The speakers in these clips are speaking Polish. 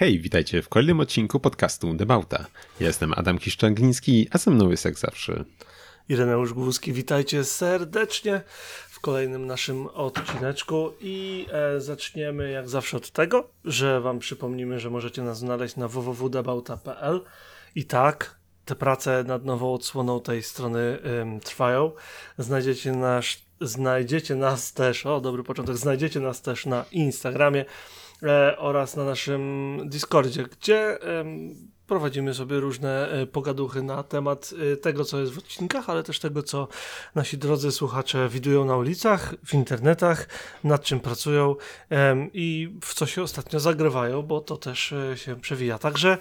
Hej, witajcie w kolejnym odcinku podcastu Debauta. Ja jestem Adam Kiszczangliński, a ze mną jest jak zawsze Ireneusz Głuski. Witajcie serdecznie w kolejnym naszym odcineczku i e, zaczniemy jak zawsze od tego, że wam przypomnimy, że możecie nas znaleźć na www.debauta.pl i tak, te prace nad nową odsłoną tej strony ym, trwają. Znajdziecie, znajdziecie nas też, o dobry początek, znajdziecie nas też na Instagramie oraz na naszym Discordzie, gdzie prowadzimy sobie różne e, pogaduchy na temat e, tego, co jest w odcinkach, ale też tego, co nasi drodzy słuchacze widują na ulicach, w internetach, nad czym pracują i w co się ostatnio zagrywają, bo to też e, się przewija. Także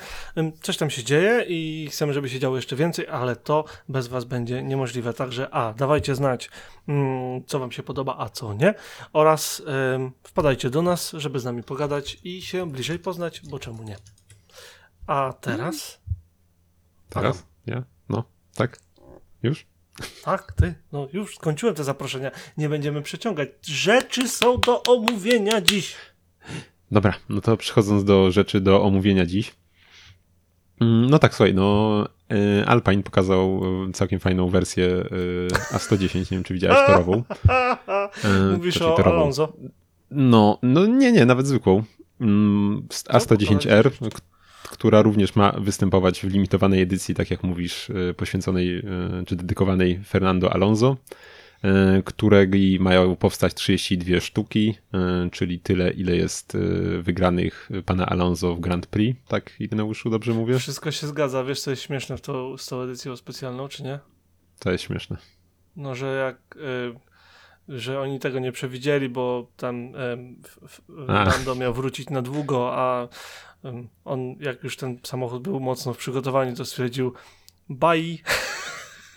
coś tam się dzieje i chcemy, żeby się działo jeszcze więcej, ale to bez Was będzie niemożliwe. Także a, dawajcie znać, mm, co Wam się podoba, a co nie, oraz wpadajcie do nas, żeby z nami pogadać i się bliżej poznać, bo czemu nie. A teraz? Teraz? Ja? No, tak? Już? Tak, ty? No już skończyłem te zaproszenia. Nie będziemy przeciągać. Rzeczy są do omówienia dziś. Dobra, no to przechodząc do rzeczy do omówienia dziś. Mm, no tak, słuchaj, no y, Alpine pokazał y, całkiem fajną wersję y, A110, nie wiem czy widziałeś torową. Mówisz znaczy, o torową. Alonso? No, no nie, nie, nawet zwykłą. Mm, A110R, która również ma występować w limitowanej edycji, tak jak mówisz, e, poświęconej e, czy dedykowanej Fernando Alonso, e, której mają powstać 32 sztuki, czyli tyle, ile jest wygranych pana Alonso w Grand Prix. Tak, Ireneuszu, dobrze mówię? Wszystko się zgadza. Wiesz, co jest śmieszne w tą, z tą edycją specjalną, czy nie? To jest śmieszne. No, że jak... że oni tego nie przewidzieli, bo tam Lando miał wrócić na długo, a on, jak już ten samochód był mocno w przygotowaniu, to stwierdził bye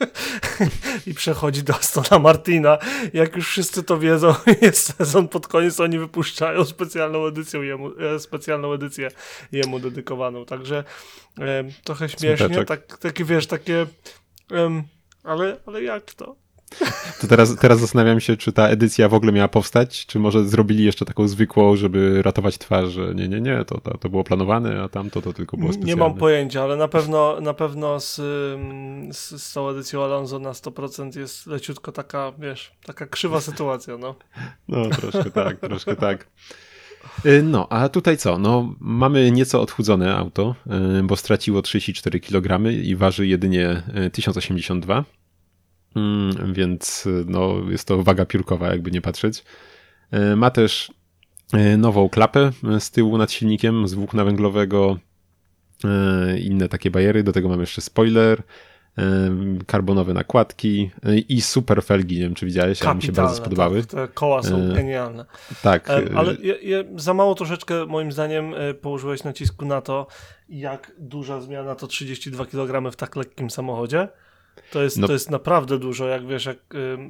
i przechodzi do Astona Martina. Jak już wszyscy to wiedzą, jest sezon pod koniec, oni wypuszczają specjalną edycję jemu, e, specjalną edycję jemu dedykowaną. Także trochę śmiesznie, tak, takie wiesz, takie ale, ale jak to? To teraz, teraz zastanawiam się, czy ta edycja w ogóle miała powstać, czy może zrobili jeszcze taką zwykłą, żeby ratować twarz, że nie, nie, nie, to, to, to było planowane, a tamto to tylko było specjalne. Nie mam pojęcia, ale na pewno, na pewno z, z, z tą edycją Alonso na 100% jest leciutko taka, wiesz, taka krzywa sytuacja, no. No, troszkę tak, troszkę tak. Y, no, a tutaj co? No, mamy nieco odchudzone auto, y, bo straciło 34 kg i waży jedynie 1082 y, Mm, więc no, jest to waga piórkowa, jakby nie patrzeć. E, ma też e, nową klapę e, z tyłu nad silnikiem z włókna węglowego, inne takie bajery, do tego mamy jeszcze spoiler, karbonowe nakładki i super felgi, nie wiem czy widziałeś, ale mi się bardzo spodobały. Tak, te koła są e, genialne. Tak. Ale je, je, za mało troszeczkę moim zdaniem położyłeś nacisku na to, jak duża zmiana to 32 kg w tak lekkim samochodzie. To jest, no. to jest naprawdę dużo, jak wiesz, jak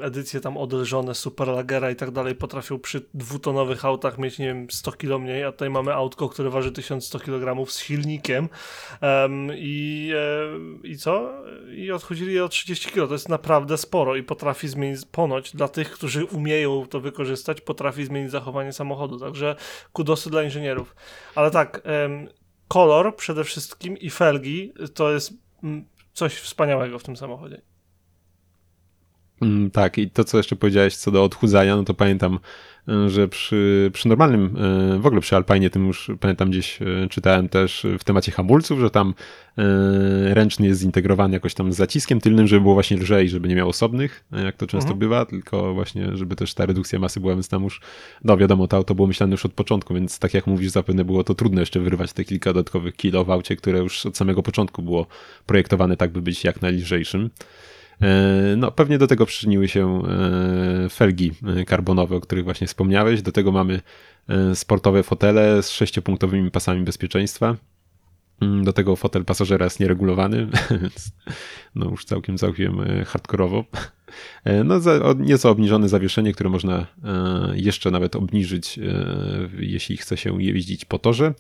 edycje tam odelżone, Superlagera i tak dalej potrafią przy dwutonowych autach mieć, nie wiem, 100 kg mniej, a tutaj mamy autko, które waży 1100 kg z silnikiem um, i, e, i co? I odchodzili je o 30 kg, to jest naprawdę sporo i potrafi zmienić, ponoć dla tych, którzy umieją to wykorzystać, potrafi zmienić zachowanie samochodu, także kudosy dla inżynierów. Ale tak, kolor przede wszystkim i felgi to jest coś wspaniałego w tym samochodzie. Mm, tak, i to, co jeszcze powiedziałeś co do odchudzania, no to pamiętam, że przy, przy normalnym, e, w ogóle przy Alpine, tym już pamiętam gdzieś e, czytałem też w temacie hamulców, że tam ręczny jest zintegrowany jakoś tam z zaciskiem tylnym, żeby było właśnie lżej, żeby nie miał osobnych, jak to często mhm. bywa, tylko właśnie, żeby też ta redukcja masy była, więc tam już, no wiadomo, to auto było myślane już od początku, więc tak jak mówisz, zapewne było to trudno jeszcze wyrwać te kilka dodatkowych kilo w aucie, które już od samego początku było projektowane tak, by być jak najlżejszym. E, no, pewnie do tego przyczyniły się e, felgi e, karbonowe, o których właśnie wspomniałeś. Do tego mamy sportowe fotele z sześciopunktowymi pasami bezpieczeństwa. Mm, do tego fotel pasażera jest nieregulowany, więc no już całkiem, całkiem hardkorowo. No, nieco obniżone zawieszenie, które można jeszcze nawet obniżyć, jeśli chce się jeździć po torze.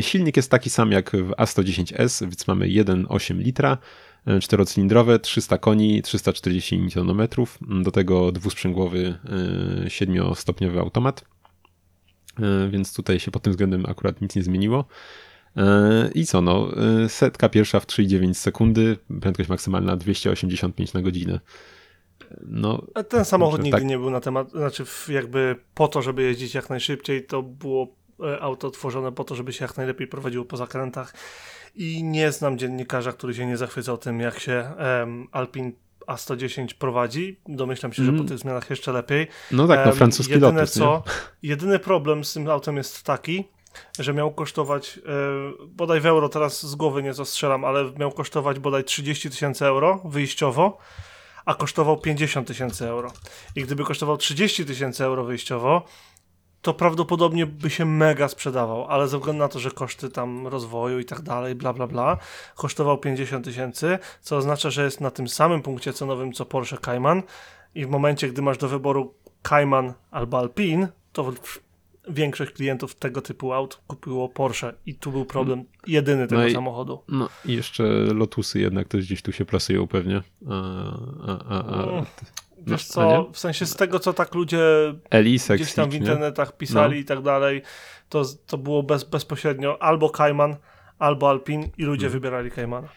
Silnik jest taki sam jak w A110S, więc mamy 1,8 litra. E, czterocylindrowe, 300 koni, 340 Nm, do tego dwusprzęgłowy e, siedmiostopniowy automat, e, więc tutaj się pod tym względem akurat nic nie zmieniło. I co, no, setka pierwsza w 3,9 sekundy, prędkość maksymalna 285 na godzinę. No, A Ten samochód nigdy tak. nie był na temat, znaczy jakby po to, żeby jeździć jak najszybciej, to było auto tworzone po to, żeby się jak najlepiej prowadziło po zakrętach i nie znam dziennikarza, który się nie zachwycał tym, jak się Alpine A110 prowadzi. Domyślam się, że Mm. po tych zmianach jeszcze lepiej. no tak, no francuski jedyne Lotus, co, Jedyny problem z tym autem jest taki, że miał kosztować, e, bodaj w euro, teraz z głowy nieco strzelam, ale miał kosztować bodaj 30 tysięcy euro wyjściowo, a kosztował 50 tysięcy euro. I gdyby kosztował 30 tysięcy euro wyjściowo, to prawdopodobnie by się mega sprzedawał, ale ze względu na to, że koszty tam rozwoju i tak dalej, bla bla bla, kosztował 50 tysięcy, co oznacza, że jest na tym samym punkcie cenowym co Porsche Cayman i w momencie, gdy masz do wyboru Cayman albo Alpine, to większość klientów tego typu aut kupiło Porsche i tu był problem jedyny tego No i- samochodu. No i jeszcze Lotusy jednak też gdzieś tu się plasują pewnie. A, a, a, a. Mm. Wiesz co, w sensie z tego, co tak ludzie Elisek, gdzieś tam w internetach pisali No. i tak dalej, to, to było bez, bezpośrednio albo Cayman, albo Alpine i ludzie Hmm. wybierali Caymana.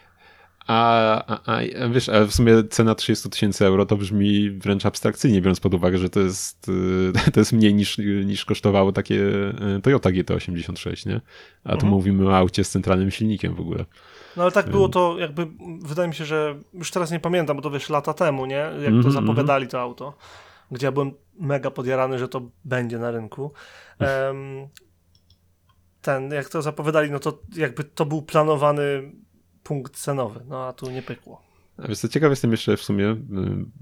A, a, a wiesz, a w sumie cena 30 tysięcy euro to brzmi wręcz abstrakcyjnie, biorąc pod uwagę, że to jest, y, to jest mniej niż, niż kosztowało takie y, Toyota GT86, nie? A tu Mhm. mówimy o aucie z centralnym silnikiem w ogóle. No ale tak było to jakby, wydaje mi się, że już teraz nie pamiętam, bo to wiesz lata temu, nie? Jak to Mhm, zapowiadali to auto, gdzie ja byłem mega podjarany, że to będzie na rynku. Em, ten, jak to zapowiadali, no to jakby to był planowany punkt cenowy, no a tu nie pykło. A wiesz co, ciekaw jestem jeszcze w sumie, y,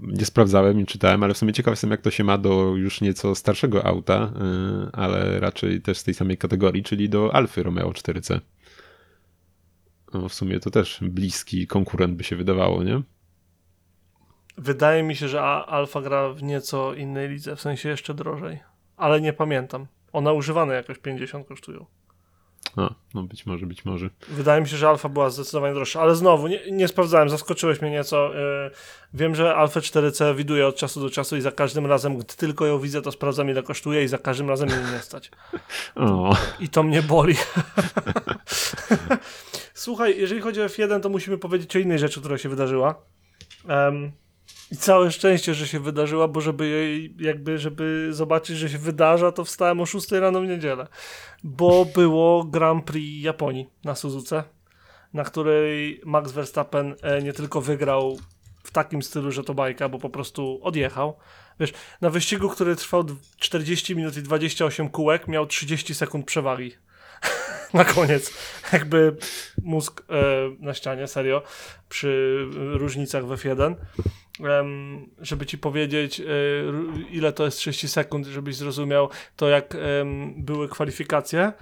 nie sprawdzałem, nie czytałem, ale w sumie ciekaw jestem jak to się ma do już nieco starszego auta, y, ale raczej też z tej samej kategorii, czyli do Alfy Romeo 4C. No w sumie to też bliski konkurent by się wydawało, nie? Wydaje mi się, że Alfa gra w nieco innej lidze, w sensie jeszcze drożej. Ale nie pamiętam. One używane jakoś 50 kosztują. A, no być może, być może. Wydaje mi się, że Alfa była zdecydowanie droższa, ale znowu nie, nie sprawdzałem, zaskoczyłeś mnie nieco. Yy, wiem, że Alfa 4C widuję od czasu do czasu i za każdym razem, gdy tylko ją widzę, to sprawdzam ile kosztuje i za każdym razem mnie nie stać. O, I to mnie boli. Słuchaj, jeżeli chodzi o F1, to musimy powiedzieć o innej rzeczy, która się wydarzyła. Em, I całe szczęście, że się wydarzyła, bo żeby jej, jakby, żeby zobaczyć, że się wydarza, to wstałem o 6 rano w niedzielę. Bo było Grand Prix Japonii na Suzuce, na której Max Verstappen e, nie tylko wygrał w takim stylu, że to bajka, bo po prostu odjechał. Wiesz, na wyścigu, który trwał d- 40 minut i 28 kółek, miał 30 sekund przewagi. na koniec. Jakby mózg e, na ścianie, serio, przy różnicach w F1. Em, żeby ci powiedzieć, e, ile to jest 30 sekund, żebyś zrozumiał, to jak em, były kwalifikacje,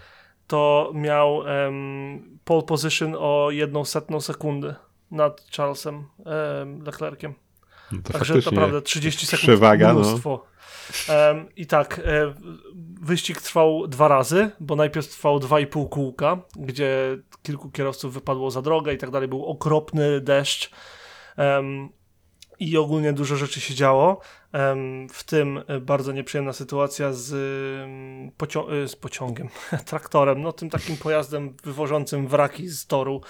to miał em, pole position o jedną setną sekundy nad Charlesem em, Leclerciem. no to Także naprawdę 30 sekund przewaga, no. mnóstwo. Em, I tak, e, wyścig trwał dwa razy, bo najpierw trwał 2,5 kółka, gdzie kilku kierowców wypadło za drogę i tak dalej. Był okropny deszcz i ogólnie dużo rzeczy się działo. W tym e, bardzo nieprzyjemna sytuacja z, em, pocio- e, z pociągiem, traktorem, no tym takim pojazdem wywożącym wraki z toru,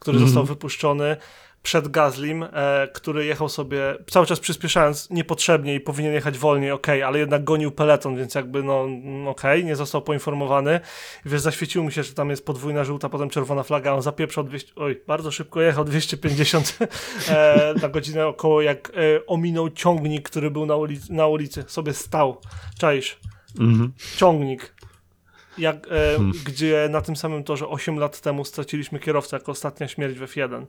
który Mhm. został wypuszczony przed Gazlim, e, który jechał sobie cały czas przyspieszając niepotrzebnie i powinien jechać wolniej, okej, ale jednak gonił peleton, więc jakby no mm, okej, nie został poinformowany. Wiesz, zaświeciło mi się, że tam jest podwójna żółta, potem czerwona flaga, on zapieprzał 200, oj, bardzo szybko jechał 250 e, na godzinę około, jak e, ominął ciągnik, który był na ulicy, na ulicy sobie stał, czaisz, Mhm. ciągnik. Jak, e, Gdzie na tym samym torze 8 lat temu straciliśmy kierowcę jako ostatnia śmierć w F1.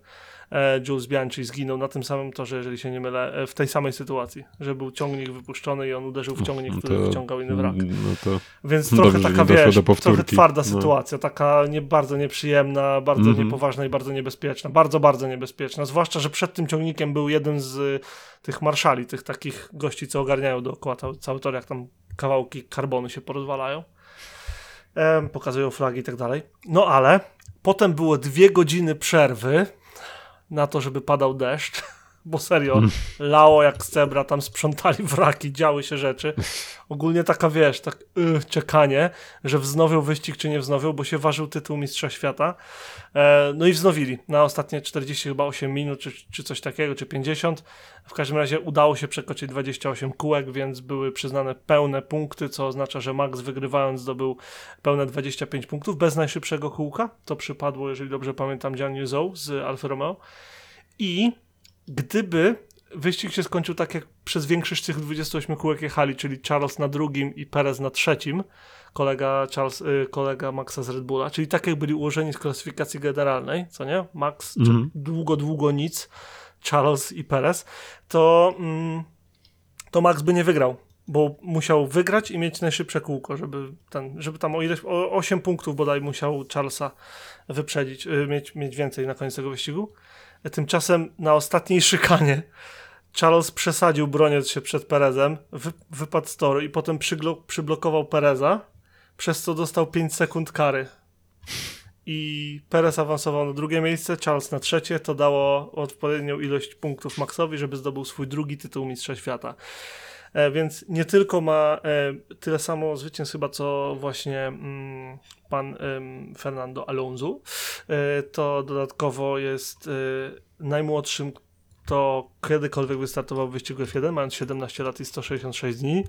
E, Jules Bianchi zginął na tym samym torze, jeżeli się nie mylę, e, w tej samej sytuacji, że był ciągnik wypuszczony i on uderzył w ciągnik, No który to- wyciągał inny wrak. No Więc Dobrze, trochę że taka, wiesz, trochę twarda No. sytuacja, taka nie, bardzo nieprzyjemna, bardzo Mhm. niepoważna i bardzo niebezpieczna. Bardzo, bardzo niebezpieczna. Zwłaszcza, że przed tym ciągnikiem był jeden z y, tych marszali, tych takich gości, co ogarniają dookoła cały, cały tor, jak tam kawałki karbonu się porozwalają. Pokazują flagi i tak dalej. No ale potem było dwie godziny przerwy na to, żeby padał deszcz, bo serio, lało jak z cebra, tam sprzątali wraki, działy się rzeczy. Ogólnie taka, wiesz, tak yy, czekanie, że wznowią wyścig czy nie wznowią, bo się ważył tytuł Mistrza Świata. E, no i wznowili na ostatnie 40 chyba 8 minut, czy, czy coś takiego, czy 50. W każdym razie udało się przekroczyć 28 kółek, więc były przyznane pełne punkty, co oznacza, że Max wygrywając zdobył pełne 25 punktów bez najszybszego kółka. To przypadło, jeżeli dobrze pamiętam, Jian Zhou z Alfa Romeo. I gdyby wyścig się skończył tak, jak przez większość tych 28 kółek jechali, czyli Charles na drugim i Perez na trzecim, kolega, Charles, y, kolega Maxa z Red Bulla, czyli tak jak byli ułożeni z klasyfikacji generalnej, co nie? Max, Mhm. długo, długo nic, Charles i Perez, to, mm, to Max by nie wygrał, bo musiał wygrać i mieć najszybsze kółko, żeby, ten, żeby tam o ileś, o 8 punktów bodaj musiał Charlesa wyprzedzić, y, mieć, mieć więcej na koniec tego wyścigu. Tymczasem na ostatniej szykanie Charles przesadził, broniąc się przed Perezem, wy, wypadł z toru i potem przyblokował Pereza, przez co dostał 5 sekund kary. I Perez awansował na drugie miejsce, Charles na trzecie, to dało odpowiednią ilość punktów Maxowi, żeby zdobył swój drugi tytuł Mistrza Świata. E, więc nie tylko ma e, tyle samo zwycięstw chyba, co właśnie mm, pan Fernando Alonso, e, to dodatkowo jest najmłodszym, kto kiedykolwiek wystartował w wyścigu F1, mając 17 lat i 166 dni.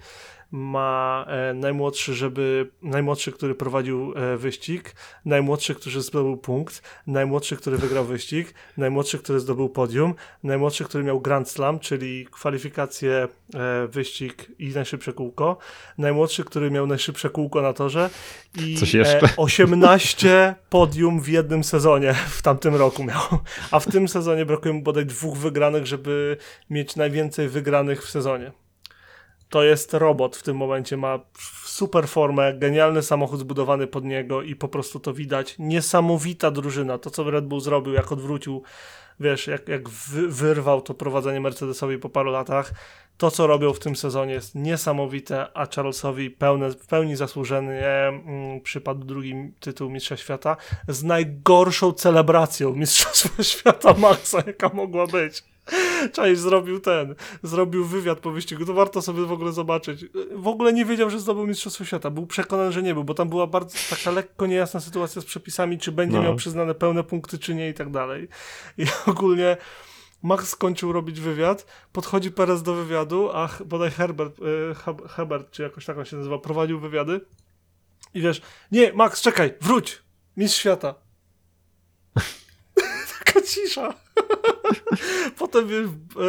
Ma e, najmłodszy, żeby najmłodszy, który prowadził e, wyścig, najmłodszy, który zdobył punkt, najmłodszy, który wygrał wyścig, najmłodszy, który zdobył podium, najmłodszy, który miał Grand Slam, czyli kwalifikacje, e, wyścig i najszybsze kółko, najmłodszy, który miał najszybsze kółko na torze i Coś jeszcze? E, 18 podium w jednym sezonie w tamtym roku miał. A w tym sezonie brakuje mu bodaj dwóch wygranych, żeby mieć najwięcej wygranych w sezonie. To jest robot w tym momencie, ma super formę, genialny samochód zbudowany pod niego i po prostu to widać. Niesamowita drużyna. To, co Red Bull zrobił, jak odwrócił, wiesz, jak, jak wy, wyrwał to prowadzenie Mercedesowi po paru latach. To, co robią w tym sezonie jest niesamowite, a Charlesowi pełne, w pełni zasłużenie mm, przypadł drugi tytuł Mistrza Świata z najgorszą celebracją Mistrzostwa Świata Maxa, jaka mogła być. Cześć, zrobił ten, zrobił wywiad po wyścigu, to warto sobie w ogóle zobaczyć. W ogóle nie wiedział, że zdobył Mistrzostwo Świata, był przekonany, że nie był, bo tam była bardzo taka lekko niejasna sytuacja z przepisami, czy będzie No. miał przyznane pełne punkty, czy nie i tak dalej. I ogólnie Max skończył robić wywiad, podchodzi Perez do wywiadu, a bodaj Herbert, y, Hebert, czy jakoś tak on się nazywa, prowadził wywiady i wiesz, nie, Max, czekaj, wróć, mistrz świata. Taka cisza. potem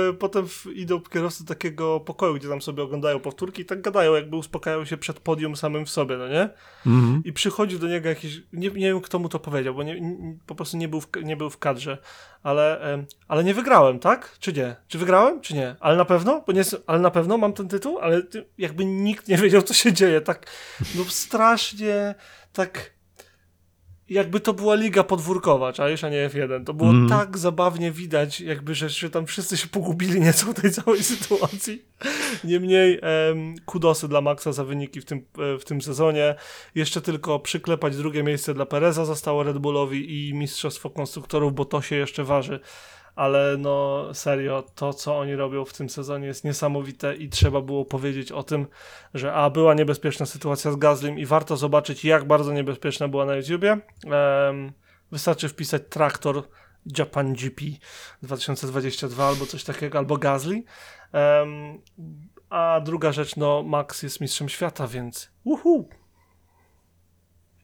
e, potem idą kierowcy do takiego pokoju, gdzie tam sobie oglądają powtórki i tak gadają, jakby uspokajają się przed podium samym w sobie, no nie? Mhm. I przychodzi do niego jakiś, nie, nie wiem kto mu to powiedział, bo nie, nie, po prostu nie był, w, nie był w kadrze, ale, ale nie wygrałem, tak? Czy nie? Czy wygrałem, czy nie? Ale na pewno? Bo nie, ale na pewno mam ten tytuł, ale jakby nikt nie wiedział, co się dzieje, tak, no strasznie, tak jakby to była liga podwórkowa, czaisz, a nie F1. To było Mhm. tak zabawnie widać, jakby, że, że tam wszyscy się pogubili nieco w tej całej sytuacji. Niemniej em, kudosy dla Maxa za wyniki w tym, e, w tym sezonie. Jeszcze tylko przyklepać drugie miejsce dla Pereza zostało Red Bullowi i Mistrzostwo Konstruktorów, bo to się jeszcze waży. Ale no serio, to co oni robią w tym sezonie jest niesamowite i trzeba było powiedzieć o tym, że a była niebezpieczna sytuacja z Gazlim i warto zobaczyć jak bardzo niebezpieczna była na YouTubie. Em, wystarczy wpisać traktor Japan GP 2022 albo coś takiego, albo Gazli. Em, a druga rzecz, no Max jest mistrzem świata, więc uhu.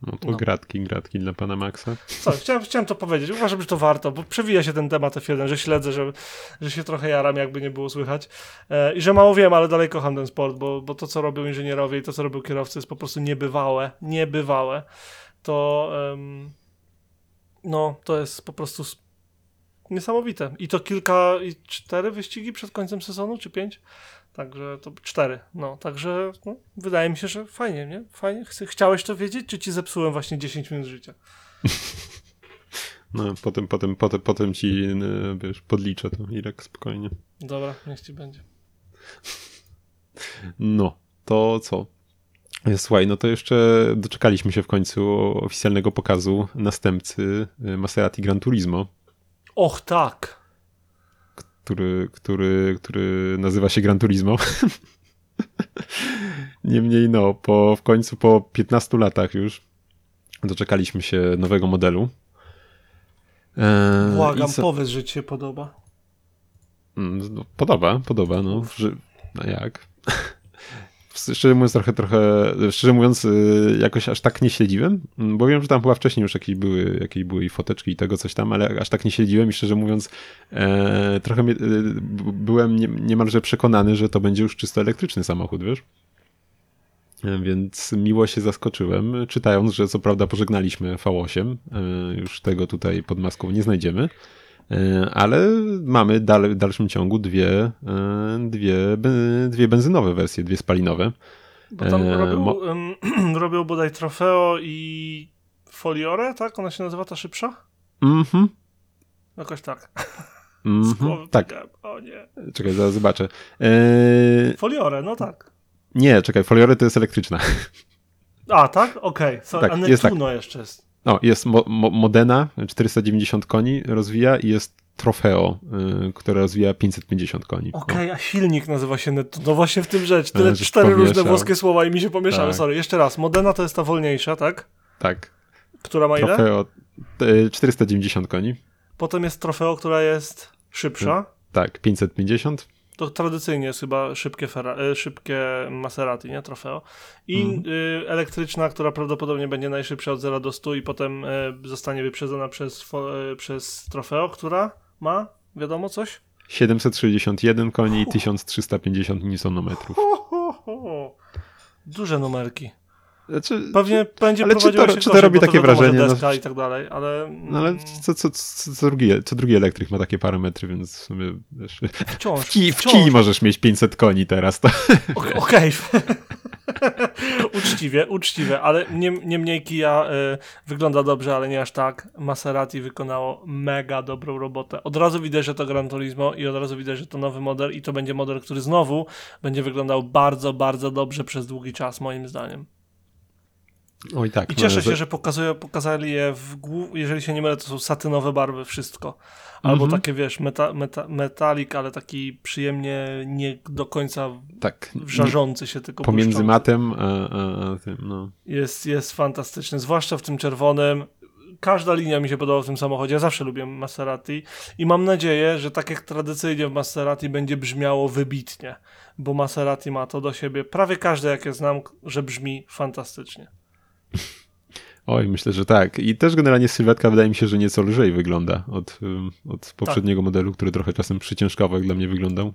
No to No. gratki, gratki dla pana Maxa. Co, chciałem, chciałem to powiedzieć. Uważam, że to warto, bo przewija się ten temat F1, że śledzę, że, że się trochę jaram, jakby nie było słychać. E, I że mało wiem, ale dalej kocham ten sport, bo, bo to, co robią inżynierowie i to, co robią kierowcy, jest po prostu niebywałe. Niebywałe. To em, no, to jest po prostu niesamowite. I to kilka, i cztery wyścigi przed końcem sezonu, czy pięć? Także to cztery. No, także no, wydaje mi się, że fajnie, nie? Fajnie. Chciałeś to wiedzieć, czy ci zepsułem właśnie 10 minut życia? No, potem, potem, potem, potem ci, e, wiesz, podliczę to, Irek, spokojnie. Dobra, niech ci będzie. No, to co? E, Słuchaj, no to jeszcze doczekaliśmy się w końcu oficjalnego pokazu następcy e, Maserati Gran Turismo, Och, tak. Który, który, który nazywa się Gran Turismo. Niemniej no, po, w końcu po 15 latach już doczekaliśmy się nowego modelu. Eee, Błagam, co... powiedz, że ci się podoba. Mm, no, podoba, podoba, no. No jak? Szczerze mówiąc, trochę, trochę, szczerze mówiąc, y, jakoś aż tak nie śledziłem, mm, bo wiem, że tam chyba wcześniej już jakieś były, jakieś były i foteczki i tego coś tam, ale aż tak nie śledziłem i szczerze mówiąc, e, trochę mnie, e, byłem nie, niemalże przekonany, że to będzie już czysto elektryczny samochód, wiesz? E, więc miło się zaskoczyłem, czytając, że co prawda pożegnaliśmy V8, e, już tego tutaj pod maską nie znajdziemy, ale mamy w dalszym ciągu dwie, e, dwie, dwie benzynowe wersje, dwie spalinowe. Bo tam e, robią, Mo robią bodaj Trofeo i Foliore, tak? Ona się nazywa ta szybsza? Mhm. Jakoś tak. Mm -hmm, tak. O nie. Czekaj, zaraz zobaczę. Eee... Foliore, no tak. Nie, czekaj, Foliore to jest elektryczna. A, tak? Okej. Okay. Tak, a Neptuno tak. jeszcze jest. O, jest mo mo Modena, 490 koni rozwija i jest Trofeo, y, które rozwija 550 koni. Okej, okay, a silnik nazywa się Net. No właśnie w tym rzecz. Tyle e, cztery pomieszał. różne włoskie słowa i mi się pomieszały. Tak. Sorry, jeszcze raz. Modena to jest ta wolniejsza, tak? Tak. Która ma ile? Trofeo 490 koni. Potem jest Trofeo, która jest szybsza. Tak, 550. To tradycyjnie jest chyba szybkie, Ferra, e, szybkie Maserati, nie? Trofeo. I mm. y, elektryczna, która prawdopodobnie będzie najszybsza od 0 do 100 i potem y, zostanie wyprzedzona przez, y, przez Trofeo, która ma, wiadomo coś? 761 koni i 1350 Nm. Duże numerki. Znaczy, Pewnie będzie ale czy to, czy to robi takie wrażenie? No, i tak dalej, ale... No ale co, co, co, co, drugi, co drugi elektryk ma takie parametry, więc w sumie wiesz, wciąż, w, kij, w kij możesz mieć 500 koni teraz. To... Okej. Uczciwie, uczciwie, ale niemniej nie Kia y, wygląda dobrze, ale nie aż tak. Maserati wykonało mega dobrą robotę. Od razu widać, że to Gran Turismo i od razu widać, że to nowy model i to będzie model, który znowu będzie wyglądał bardzo, bardzo dobrze przez długi czas, moim zdaniem. Oj, tak, I cieszę się, że pokazują, pokazali je w głów... jeżeli się nie mylę, to są satynowe barwy, wszystko. Albo mm -hmm. takie, wiesz, meta, meta, metalik, ale taki przyjemnie nie do końca tak, żarzący się, tylko Pomiędzy błyszczący. matem a, a, a, tym, no. Jest, jest fantastyczny, zwłaszcza w tym czerwonym. Każda linia mi się podoba w tym samochodzie. Ja zawsze lubię Maserati i mam nadzieję, że tak jak tradycyjnie w Maserati będzie brzmiało wybitnie, bo Maserati ma to do siebie. Prawie każde, jakie znam, że brzmi fantastycznie. Oj, myślę, że tak. I też generalnie sylwetka wydaje mi się, że nieco lżej wygląda od, od poprzedniego tak. modelu, który trochę czasem przyciężkowo jak dla mnie wyglądał,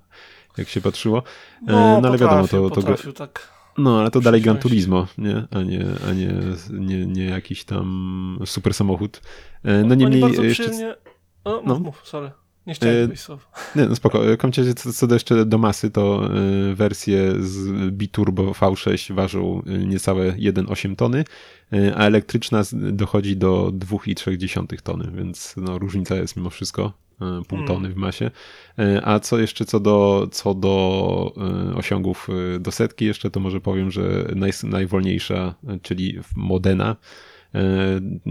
jak się patrzyło. No, e, no ale wiadomo, to... to potrafił, tak. No, ale to dalej Gran Turismo, nie? A, nie, a nie, nie, nie jakiś tam super samochód. E, no niemniej... Jeszcze... Przyjemnie... O, no. mów, mów, sorry. Nie chciałem e, Nie, no spoko. Komcie, co, co do jeszcze do masy, to y, wersje z Biturbo V6 ważą niecałe 1,8 tony, y, a elektryczna dochodzi do 2,3 tony, więc no, różnica jest mimo wszystko y, pół tony mm. w masie. A co jeszcze co do, co do osiągów do setki, jeszcze to może powiem, że naj, najwolniejsza, czyli Modena,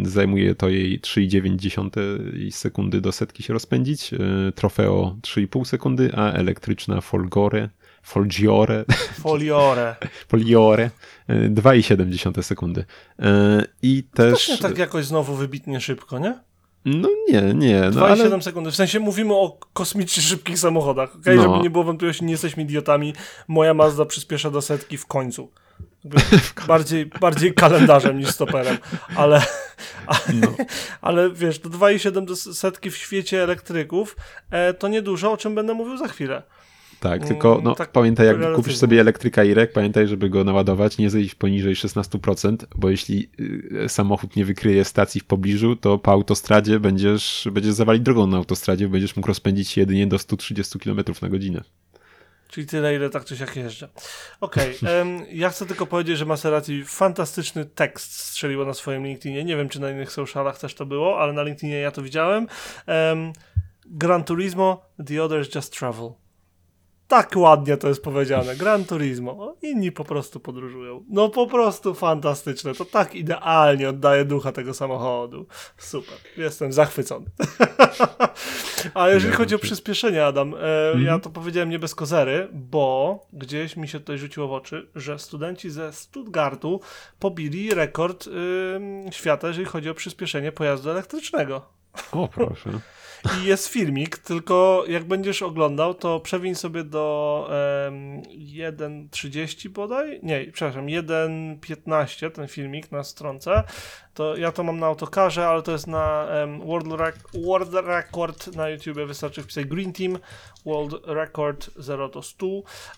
zajmuje to jej 3,9 sekundy do setki się rozpędzić. E, Trofeo 3,5 sekundy, a elektryczna Folgore Folgiore. Foliore. Foliore. 2,7 sekundy. E, I też. To nie tak jakoś znowu wybitnie szybko, nie? No nie, nie. No, 2,7 ale... sekundy. W sensie mówimy o kosmicznie szybkich samochodach. Okay? No. Żeby nie było wątpliwości, nie jesteśmy idiotami. Moja Mazda przyspiesza do setki w końcu. Bardziej, bardziej kalendarzem niż stoperem, ale, ale, no. ale wiesz, do 2,7 setki w świecie elektryków e, to niedużo, o czym będę mówił za chwilę. Tak, tylko no, tak pamiętaj, jak kupisz sobie elektryka IREK, pamiętaj, żeby go naładować, nie zejść poniżej 16%, bo jeśli y, samochód nie wykryje stacji w pobliżu, to po autostradzie będziesz, będziesz zawalić drogą na autostradzie, będziesz mógł rozpędzić się jedynie do 130 km na godzinę. Czyli tyle, ile tak czy siak jeżdżę. Okej, okay, ja chcę tylko powiedzieć, że Maserati fantastyczny tekst strzeliło na swoim LinkedInie. Nie wiem, czy na innych socialach też to było, ale na LinkedInie ja to widziałem. Um, Gran Turismo, The Others Just Travel. Tak ładnie to jest powiedziane. Gran Turismo. Inni po prostu podróżują. No po prostu fantastyczne. To tak idealnie oddaje ducha tego samochodu. Super. Jestem zachwycony. A jeżeli chodzi o przyspieszenie, Adam, e, Mhm. ja to powiedziałem nie bez kozery, bo gdzieś mi się tutaj rzuciło w oczy, że studenci ze Stuttgartu pobili rekord świata, jeżeli chodzi o przyspieszenie pojazdu elektrycznego. O, proszę. I jest filmik, tylko jak będziesz oglądał, to przewiń sobie do em, 1.30 bodaj? Nie, przepraszam, 1.15 ten filmik na stronce. To ja to mam na autokarze, ale to jest na em, World, World Record na YouTubie. Wystarczy wpisać Green Team, World Record 0 do 100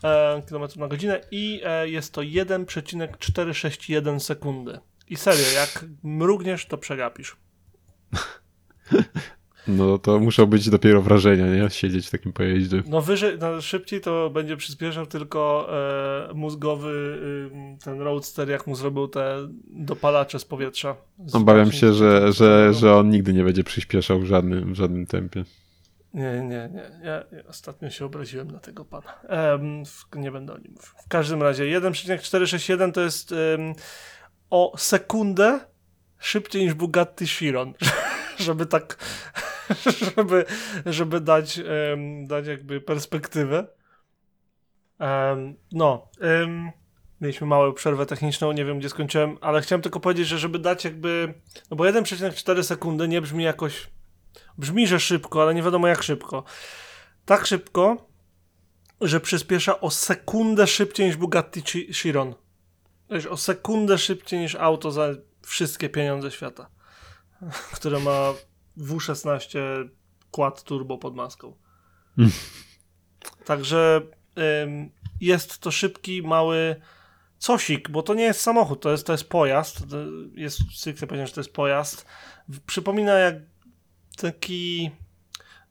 e, km na godzinę i e, jest to 1,461 sekundy. I serio, jak mrugniesz, to przegapisz. No to muszą być dopiero wrażenia, nie? Siedzieć w takim pojeździe. No wyżej, no, szybciej to będzie przyspieszał tylko e, mózgowy ym, ten roadster, jak mu zrobił te dopalacze z powietrza. Z Obawiam się, że, że, że on nigdy nie będzie przyspieszał w żadnym, w żadnym tempie. Nie, nie, nie. Ja, ja ostatnio się obraziłem na tego pana. W- nie będę o nim mówił. W każdym razie 1,461 to jest o sekundę szybciej niż Bugatti Chiron. żeby tak, żeby, żeby dać, em, dać jakby perspektywę. Em, no, em, mieliśmy małą przerwę techniczną, nie wiem gdzie skończyłem, ale chciałem tylko powiedzieć, że żeby dać jakby, no bo 1,4 sekundy nie brzmi jakoś, brzmi, że szybko, ale nie wiadomo jak szybko. Tak szybko, że przyspiesza o sekundę szybciej niż Bugatti Chi- Chiron. Wiesz, o sekundę szybciej niż auto za wszystkie pieniądze świata, które ma W16 quad turbo pod maską. Mm. Także ym, jest to szybki, mały cosik, bo to nie jest samochód, to jest, to jest pojazd. To Jest stricte powiedziane, że to jest pojazd. Przypomina jak taki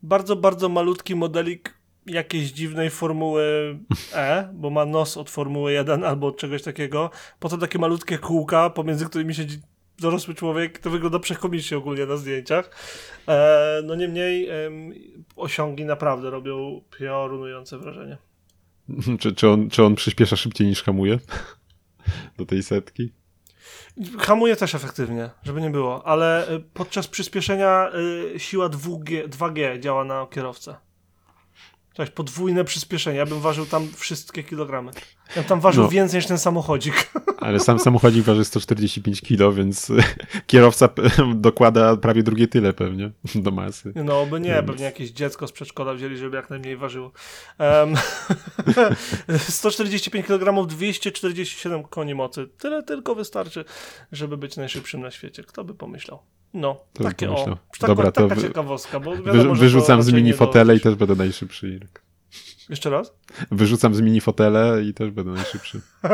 bardzo, bardzo malutki modelik jakiejś dziwnej Formuły E, bo ma nos od Formuły 1 albo od czegoś takiego. Potem takie malutkie kółka, pomiędzy którymi siedzi dorosły człowiek. To wygląda przekomicznie ogólnie na zdjęciach. E, no niemniej em, osiągi naprawdę robią piorunujące wrażenie. Czy, czy, on, czy on przyspiesza szybciej niż hamuje? Do tej setki? Hamuje też efektywnie, żeby nie było, ale y, podczas przyspieszenia y, siła 2G, 2G działa na kierowcę. Cześć, podwójne przyspieszenie. Ja bym ważył tam wszystkie kilogramy. Ja bym tam ważył No. więcej niż ten samochodzik. Ale sam samochodzik waży 145 kg, więc kierowca dokłada prawie drugie tyle pewnie do masy. No, by nie, pewnie jakieś dziecko z przedszkola wzięli, żeby jak najmniej ważyło. Um, 145 kg, 247 koni mocy. Tyle tylko wystarczy, żeby być najszybszym na świecie. Kto by pomyślał? No, by takie o. Taka, Dobra, to taka wy- ciekawostka, bo wiadomo, to wyrzucam z mini fotele i też będę najszybszy. Irek. Jeszcze raz? Wyrzucam z mini fotele i też będę najszybszy.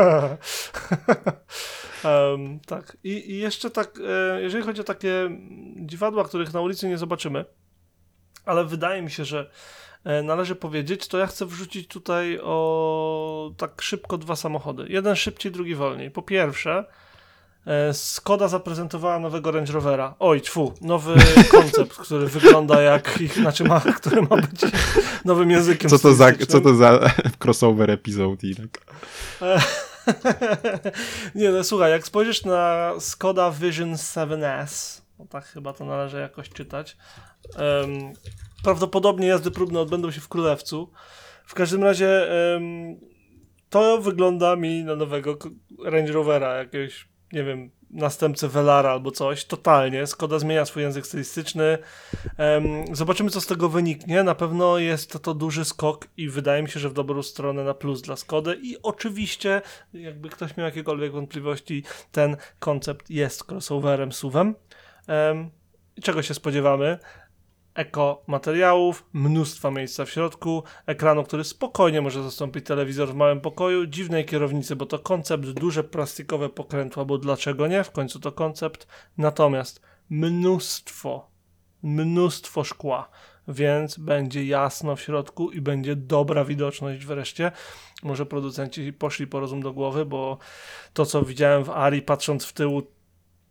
Em, tak. I, I jeszcze tak, e, jeżeli chodzi o takie dziwadła, których na ulicy nie zobaczymy, ale wydaje mi się, że e, należy powiedzieć, to ja chcę wrzucić tutaj o tak szybko dwa samochody. Jeden szybciej, drugi wolniej. Po pierwsze, Skoda zaprezentowała nowego Range Rovera. Oj, tfu, nowy koncept, który wygląda jak, ich, znaczy ma, który ma być nowym językiem Co to za, co to za crossover epizode, Irek? Nie, no słuchaj, jak spojrzysz na Skoda Vision 7S, no tak chyba to należy jakoś czytać, em, prawdopodobnie jazdy próbne odbędą się w Królewcu. W każdym razie em, to wygląda mi na nowego Range Rovera, jakiegoś, nie wiem, następcę Velara albo coś, totalnie. Skoda zmienia swój język stylistyczny. Zobaczymy, co z tego wyniknie. Na pewno jest to duży skok i wydaje mi się, że w dobrą stronę na plus dla Skody. I oczywiście, jakby ktoś miał jakiekolwiek wątpliwości, ten koncept jest crossoverem, SUVem. Em, i czego się spodziewamy? Eko materiałów, mnóstwa miejsca w środku, ekranu, który spokojnie może zastąpić telewizor w małym pokoju, dziwnej kierownicy, bo to koncept, duże plastikowe pokrętła, bo dlaczego nie? W końcu to koncept. Natomiast mnóstwo, mnóstwo szkła, więc będzie jasno w środku i będzie dobra widoczność wreszcie. Może producenci poszli po rozum do głowy, bo to, co widziałem w Ari, patrząc w tył,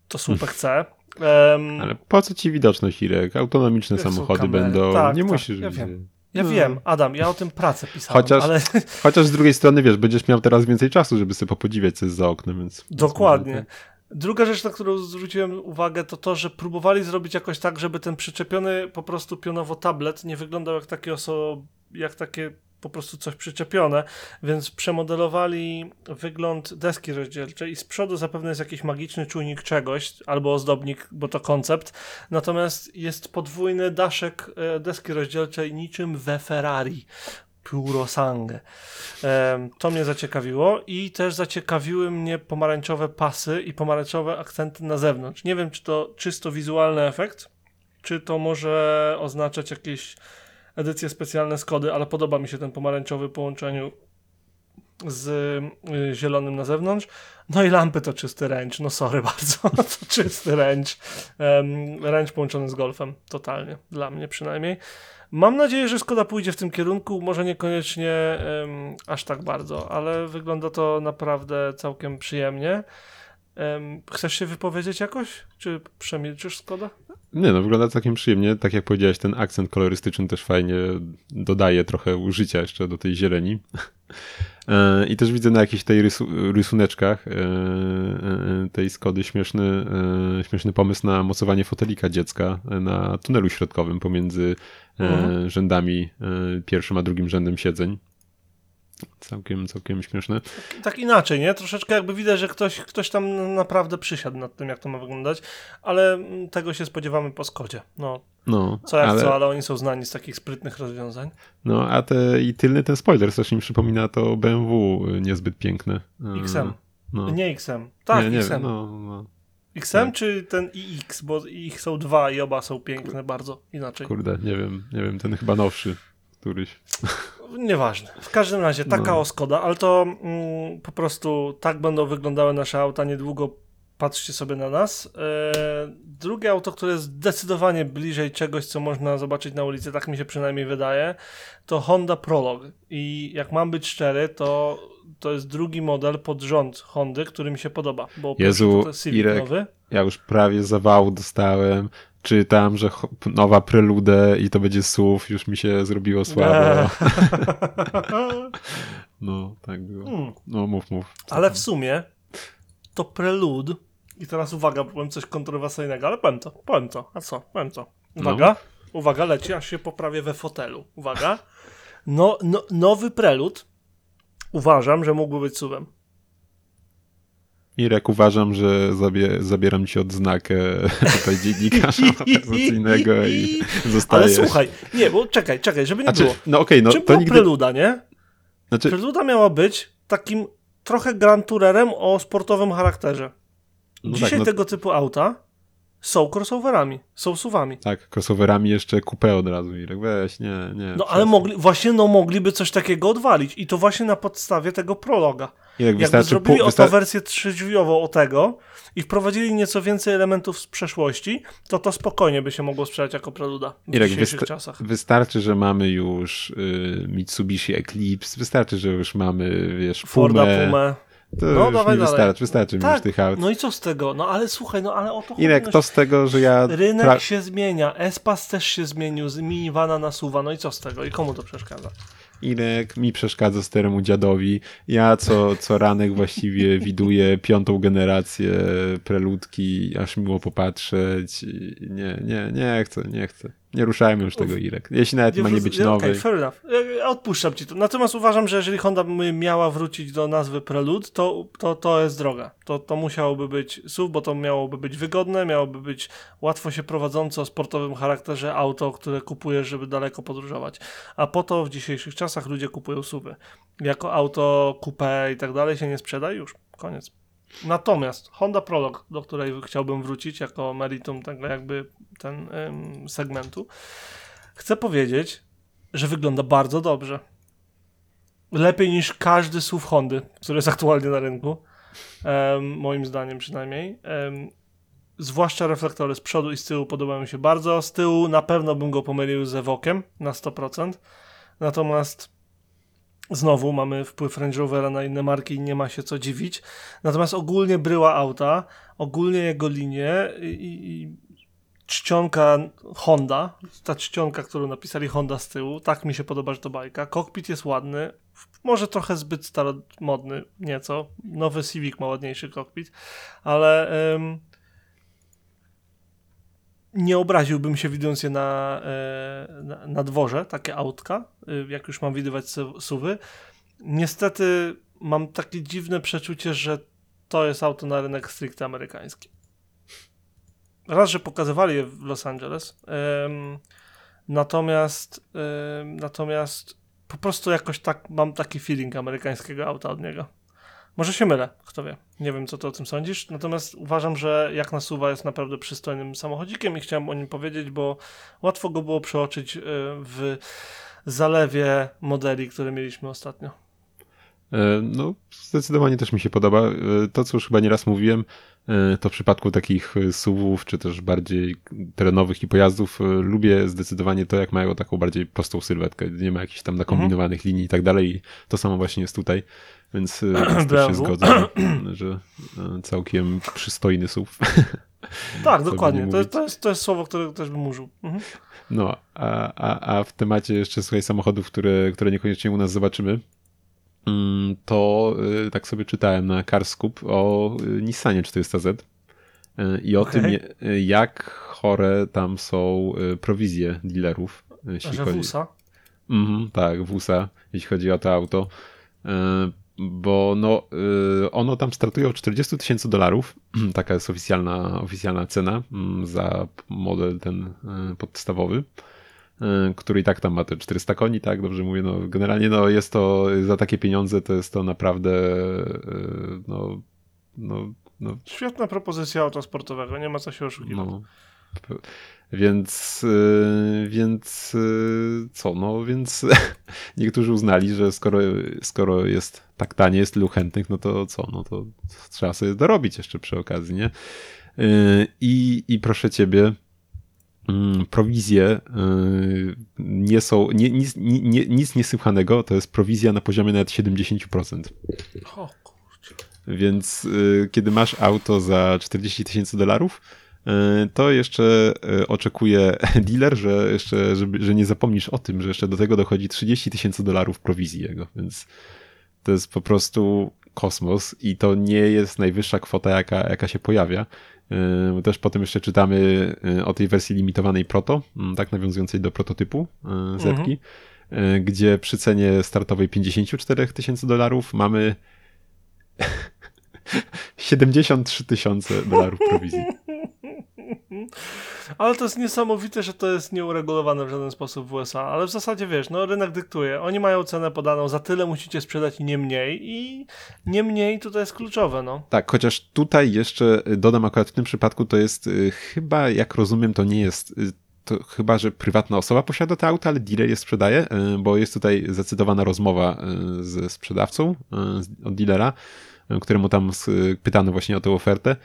to słupek C. Em, Ale po co ci widoczność, Irek? Autonomiczne samochody kamery. będą. Tak, nie tak, musisz. ja wiem. Ja No. wiem, Adam, ja o tym pracę pisałem, Chociaż- ale Chociaż z drugiej strony, wiesz, będziesz miał teraz więcej czasu, żeby sobie popodziwiać, co jest za oknem, więc... Dokładnie. Druga rzecz, na którą zwróciłem uwagę, to to, że próbowali zrobić jakoś tak, żeby ten przyczepiony po prostu pionowo tablet nie wyglądał jak takie oso... jak takie po prostu coś przyczepione, więc przemodelowali wygląd deski rozdzielczej i z przodu zapewne jest jakiś magiczny czujnik czegoś, albo ozdobnik, bo to koncept, natomiast jest podwójny daszek e, deski rozdzielczej niczym we Ferrari. Puro sangue. To mnie zaciekawiło i też zaciekawiły mnie pomarańczowe pasy i pomarańczowe akcenty na zewnątrz. Nie wiem, czy to czysto wizualny efekt, czy to może oznaczać jakieś edycje specjalne Skody, ale podoba mi się ten pomarańczowy połączeniu z y, zielonym na zewnątrz. No i lampy to czysty ręcz, no sorry bardzo, to czysty ręcz. Um, ręcz połączony z golfem, totalnie, dla mnie przynajmniej. Mam nadzieję, że Skoda pójdzie w tym kierunku, może niekoniecznie em, aż tak bardzo, ale wygląda to naprawdę całkiem przyjemnie. Em, chcesz się wypowiedzieć jakoś? Czy przemilczysz Skoda? Nie no, wygląda całkiem przyjemnie. Tak jak powiedziałeś, ten akcent kolorystyczny też fajnie dodaje trochę użycia jeszcze do tej zieleni. E, I też widzę na jakichś tej rysu, rysuneczkach e, e, tej Skody śmieszny, śmieszny pomysł na mocowanie fotelika dziecka na tunelu środkowym pomiędzy Mhm. rzędami, pierwszym a drugim rzędem siedzeń. Całkiem, całkiem śmieszne. Tak inaczej, nie? Troszeczkę jakby widać, że ktoś, ktoś tam naprawdę przysiadł nad tym, jak to ma wyglądać, ale tego się spodziewamy po Skodzie. No, No, co jak ale, co, ale oni są znani z takich sprytnych rozwiązań. no, a te, i tylny ten spoiler strasznie mi przypomina to BMW niezbyt piękne. E, XM. No. Nie XM. Tak, nie, nie, XM. no, no. XM tak. czy ten iX, bo ich są dwa i oba są piękne bardzo inaczej. Kurde, nie wiem, nie wiem, ten chyba nowszy któryś. Nieważne. W każdym razie taka No. o Skoda, ale to mm, po prostu tak będą wyglądały nasze auta niedługo. Patrzcie sobie na nas. E, drugie auto, które jest zdecydowanie bliżej czegoś, co można zobaczyć na ulicy, tak mi się przynajmniej wydaje, to Honda Prolog. I jak mam być szczery, to to jest drugi model pod rząd Hondy, który mi się podoba. Bo Jezu, to jest Civic Irek. nowy. Ja już prawie zawału dostałem. Czytam, że nowa preludę i to będzie SUV, już mi się zrobiło słabo. No, tak było. Mm. No, mów, mów. Ale w sumie to Prelude. I teraz uwaga, powiem coś kontrowersyjnego, ale powiem to, powiem to. A co? Powiem to. Uwaga, uwaga, leci, aż się poprawię we fotelu. Uwaga. No, no, nowy Prelude uważam, że mógłby być suwem. Irek, uważam, że zabie, zabieram ci odznakę tutaj dziennikarza motoryzacyjnego i zostaję. Ale słuchaj, nie, bo czekaj, czekaj, żeby nie Znaczy, było. no okej, no Czym to była nigdy... Preluda, nie? Znaczy, Preluda miała być takim trochę Grand Tourerem o sportowym charakterze. no Dzisiaj tak, no, tego typu auta są crossoverami, są suwami. tak, crossoverami jeszcze kupę od razu, Irek, weź, nie, nie. No ale mogli, właśnie no mogliby coś takiego odwalić i to właśnie na podstawie tego prologa. Irek, Jakby wystarczy, zrobili pół, wystar... wersję trzydźwiową o tego i wprowadzili nieco więcej elementów z przeszłości, to to spokojnie by się mogło sprzedać jako preluda w Irek, dzisiejszych wysta- czasach. wystarczy, że mamy już y, Mitsubishi Eclipse, wystarczy, że już mamy, wiesz, Forda Pumę. Pumę. To No, już dawaj mi dalej. wystarczy, wystarczy mi już Tak, tych aut. no i co z tego? No ale słuchaj, no ale o to Irek, chodzi. to z tego, że ja... Rynek pra- się zmienia, Espas też się zmienił, z minivana na suwa, no i co z tego? I komu to przeszkadza? Irek mi przeszkadza staremu dziadowi. Ja co, co ranek właściwie widuję piątą generację preludki, aż miło popatrzeć. Nie, nie, nie chcę, nie chcę. Nie ruszajmy już tego, Irek. Jeśli nawet ma nie być Okej, nowej. fair enough. Odpuszczam ci to. Natomiast uważam, że jeżeli Honda miała wrócić do nazwy Prelude, to, to, to jest droga. To, to musiałoby być SUV, bo to miałoby być wygodne, miałoby być łatwo się prowadzące o sportowym charakterze auto, które kupujesz, żeby daleko podróżować. A po to w dzisiejszych czasach ludzie kupują SUVy. Jako auto, coupé i tak dalej się nie sprzeda już. Koniec. Natomiast Honda Prolog, do której chciałbym wrócić jako meritum tego jakby ten ym, segmentu, chcę powiedzieć, że wygląda bardzo dobrze. Lepiej niż każdy SUV Hondy, który jest aktualnie na rynku. Moim zdaniem przynajmniej. Zwłaszcza reflektory z przodu i z tyłu podobają mi się bardzo. Z tyłu na pewno bym go pomylił z Evokiem na 100%. Natomiast znowu mamy wpływ Range Rovera na inne marki i nie ma się co dziwić. Natomiast ogólnie bryła auta, ogólnie jego linie i, i czcionka Honda, ta czcionka, którą napisali Honda z tyłu, tak mi się podoba, że to bajka. Kokpit jest ładny, może trochę zbyt staromodny, nieco. Nowy Civic ma ładniejszy kokpit, ale ym, nie obraziłbym się widząc je na, e, na, na dworze, takie autka, y, jak już mam widywać suwy. Niestety mam takie dziwne przeczucie, że to jest auto na rynek stricte amerykański. Raz, że pokazywali je w Los Angeles, ym, natomiast ym, natomiast po prostu jakoś tak mam taki feeling amerykańskiego auta od niego. Może się mylę, kto wie. Nie wiem, co ty o tym sądzisz. Natomiast uważam, że jak na suwa jest naprawdę przystojnym samochodzikiem i chciałem o nim powiedzieć, bo łatwo go było przeoczyć y, w zalewie modeli, które mieliśmy ostatnio. E, no, zdecydowanie też mi się podoba. E, to, co już chyba nieraz mówiłem, e, to w przypadku takich SUVów, czy też bardziej terenowych i pojazdów, lubię zdecydowanie to, jak mają taką bardziej prostą sylwetkę. Nie ma jakichś tam nakombinowanych mhm. linii i tak dalej. I to samo właśnie jest tutaj. Więc, też się zgodzę, że całkiem przystojny SUV. Tak, dokładnie. To, to, jest, to jest słowo, które też bym użył. Mhm. No, a, a, a w temacie jeszcze słuchaj samochodów, które, które niekoniecznie u nas zobaczymy, to y, tak sobie czytałem na Carscoop o y, Nissanie 400Z y, i o okay. tym, jak chore tam są prowizje dealerów. Jeśli Że chodzi... WUSA? Mhm, tak, WUSA, jeśli chodzi o to auto. Bo no, ono tam startuje od 40 tysięcy dolarów. Taka jest oficjalna, oficjalna cena mm, za model ten podstawowy. Y, który i tak tam ma te 400 koni, tak, dobrze mówię, no generalnie no jest to, za takie pieniądze to jest to naprawdę y, no, no, no. Świetna propozycja autosportowego, nie ma co się oszukiwać. No. Więc, y, więc co, no więc niektórzy uznali, że skoro, skoro jest tak tanie, jest tylu chętnych, no to co, no to trzeba sobie dorobić jeszcze przy okazji, nie? I, i proszę ciebie, prowizje y, nie są, nie, nic, nie, nic niesłychanego, to jest prowizja na poziomie nawet 70%. O kurczę. Więc y, kiedy masz auto za 40 tysięcy dolarów, y, to jeszcze oczekuje dealer, że jeszcze, żeby, że nie zapomnisz o tym, że jeszcze do tego dochodzi 30 tysięcy dolarów prowizji jego, więc to jest po prostu kosmos i to nie jest najwyższa kwota, jaka, jaka się pojawia. Yy, też potem jeszcze czytamy yy, o tej wersji limitowanej Proto, mm, tak nawiązującej do prototypu yy, Zetki, mhm. gdzie przy cenie startowej 54 tysięcy dolarów mamy 73 tysiące dolarów prowizji. Ale to jest niesamowite, że to jest nieuregulowane w żaden sposób w USA. Ale w zasadzie wiesz, no rynek dyktuje. Oni mają cenę podaną, za tyle musicie sprzedać i nie mniej. I nie mniej tutaj jest kluczowe, no. Tak, chociaż tutaj jeszcze dodam akurat w tym przypadku to jest y, chyba, jak rozumiem, to nie jest y, to chyba, że prywatna osoba posiada te auta, ale dealer je sprzedaje, y, bo jest tutaj zacytowana rozmowa ze sprzedawcą od dealera, któremu tam pytano właśnie o tę ofertę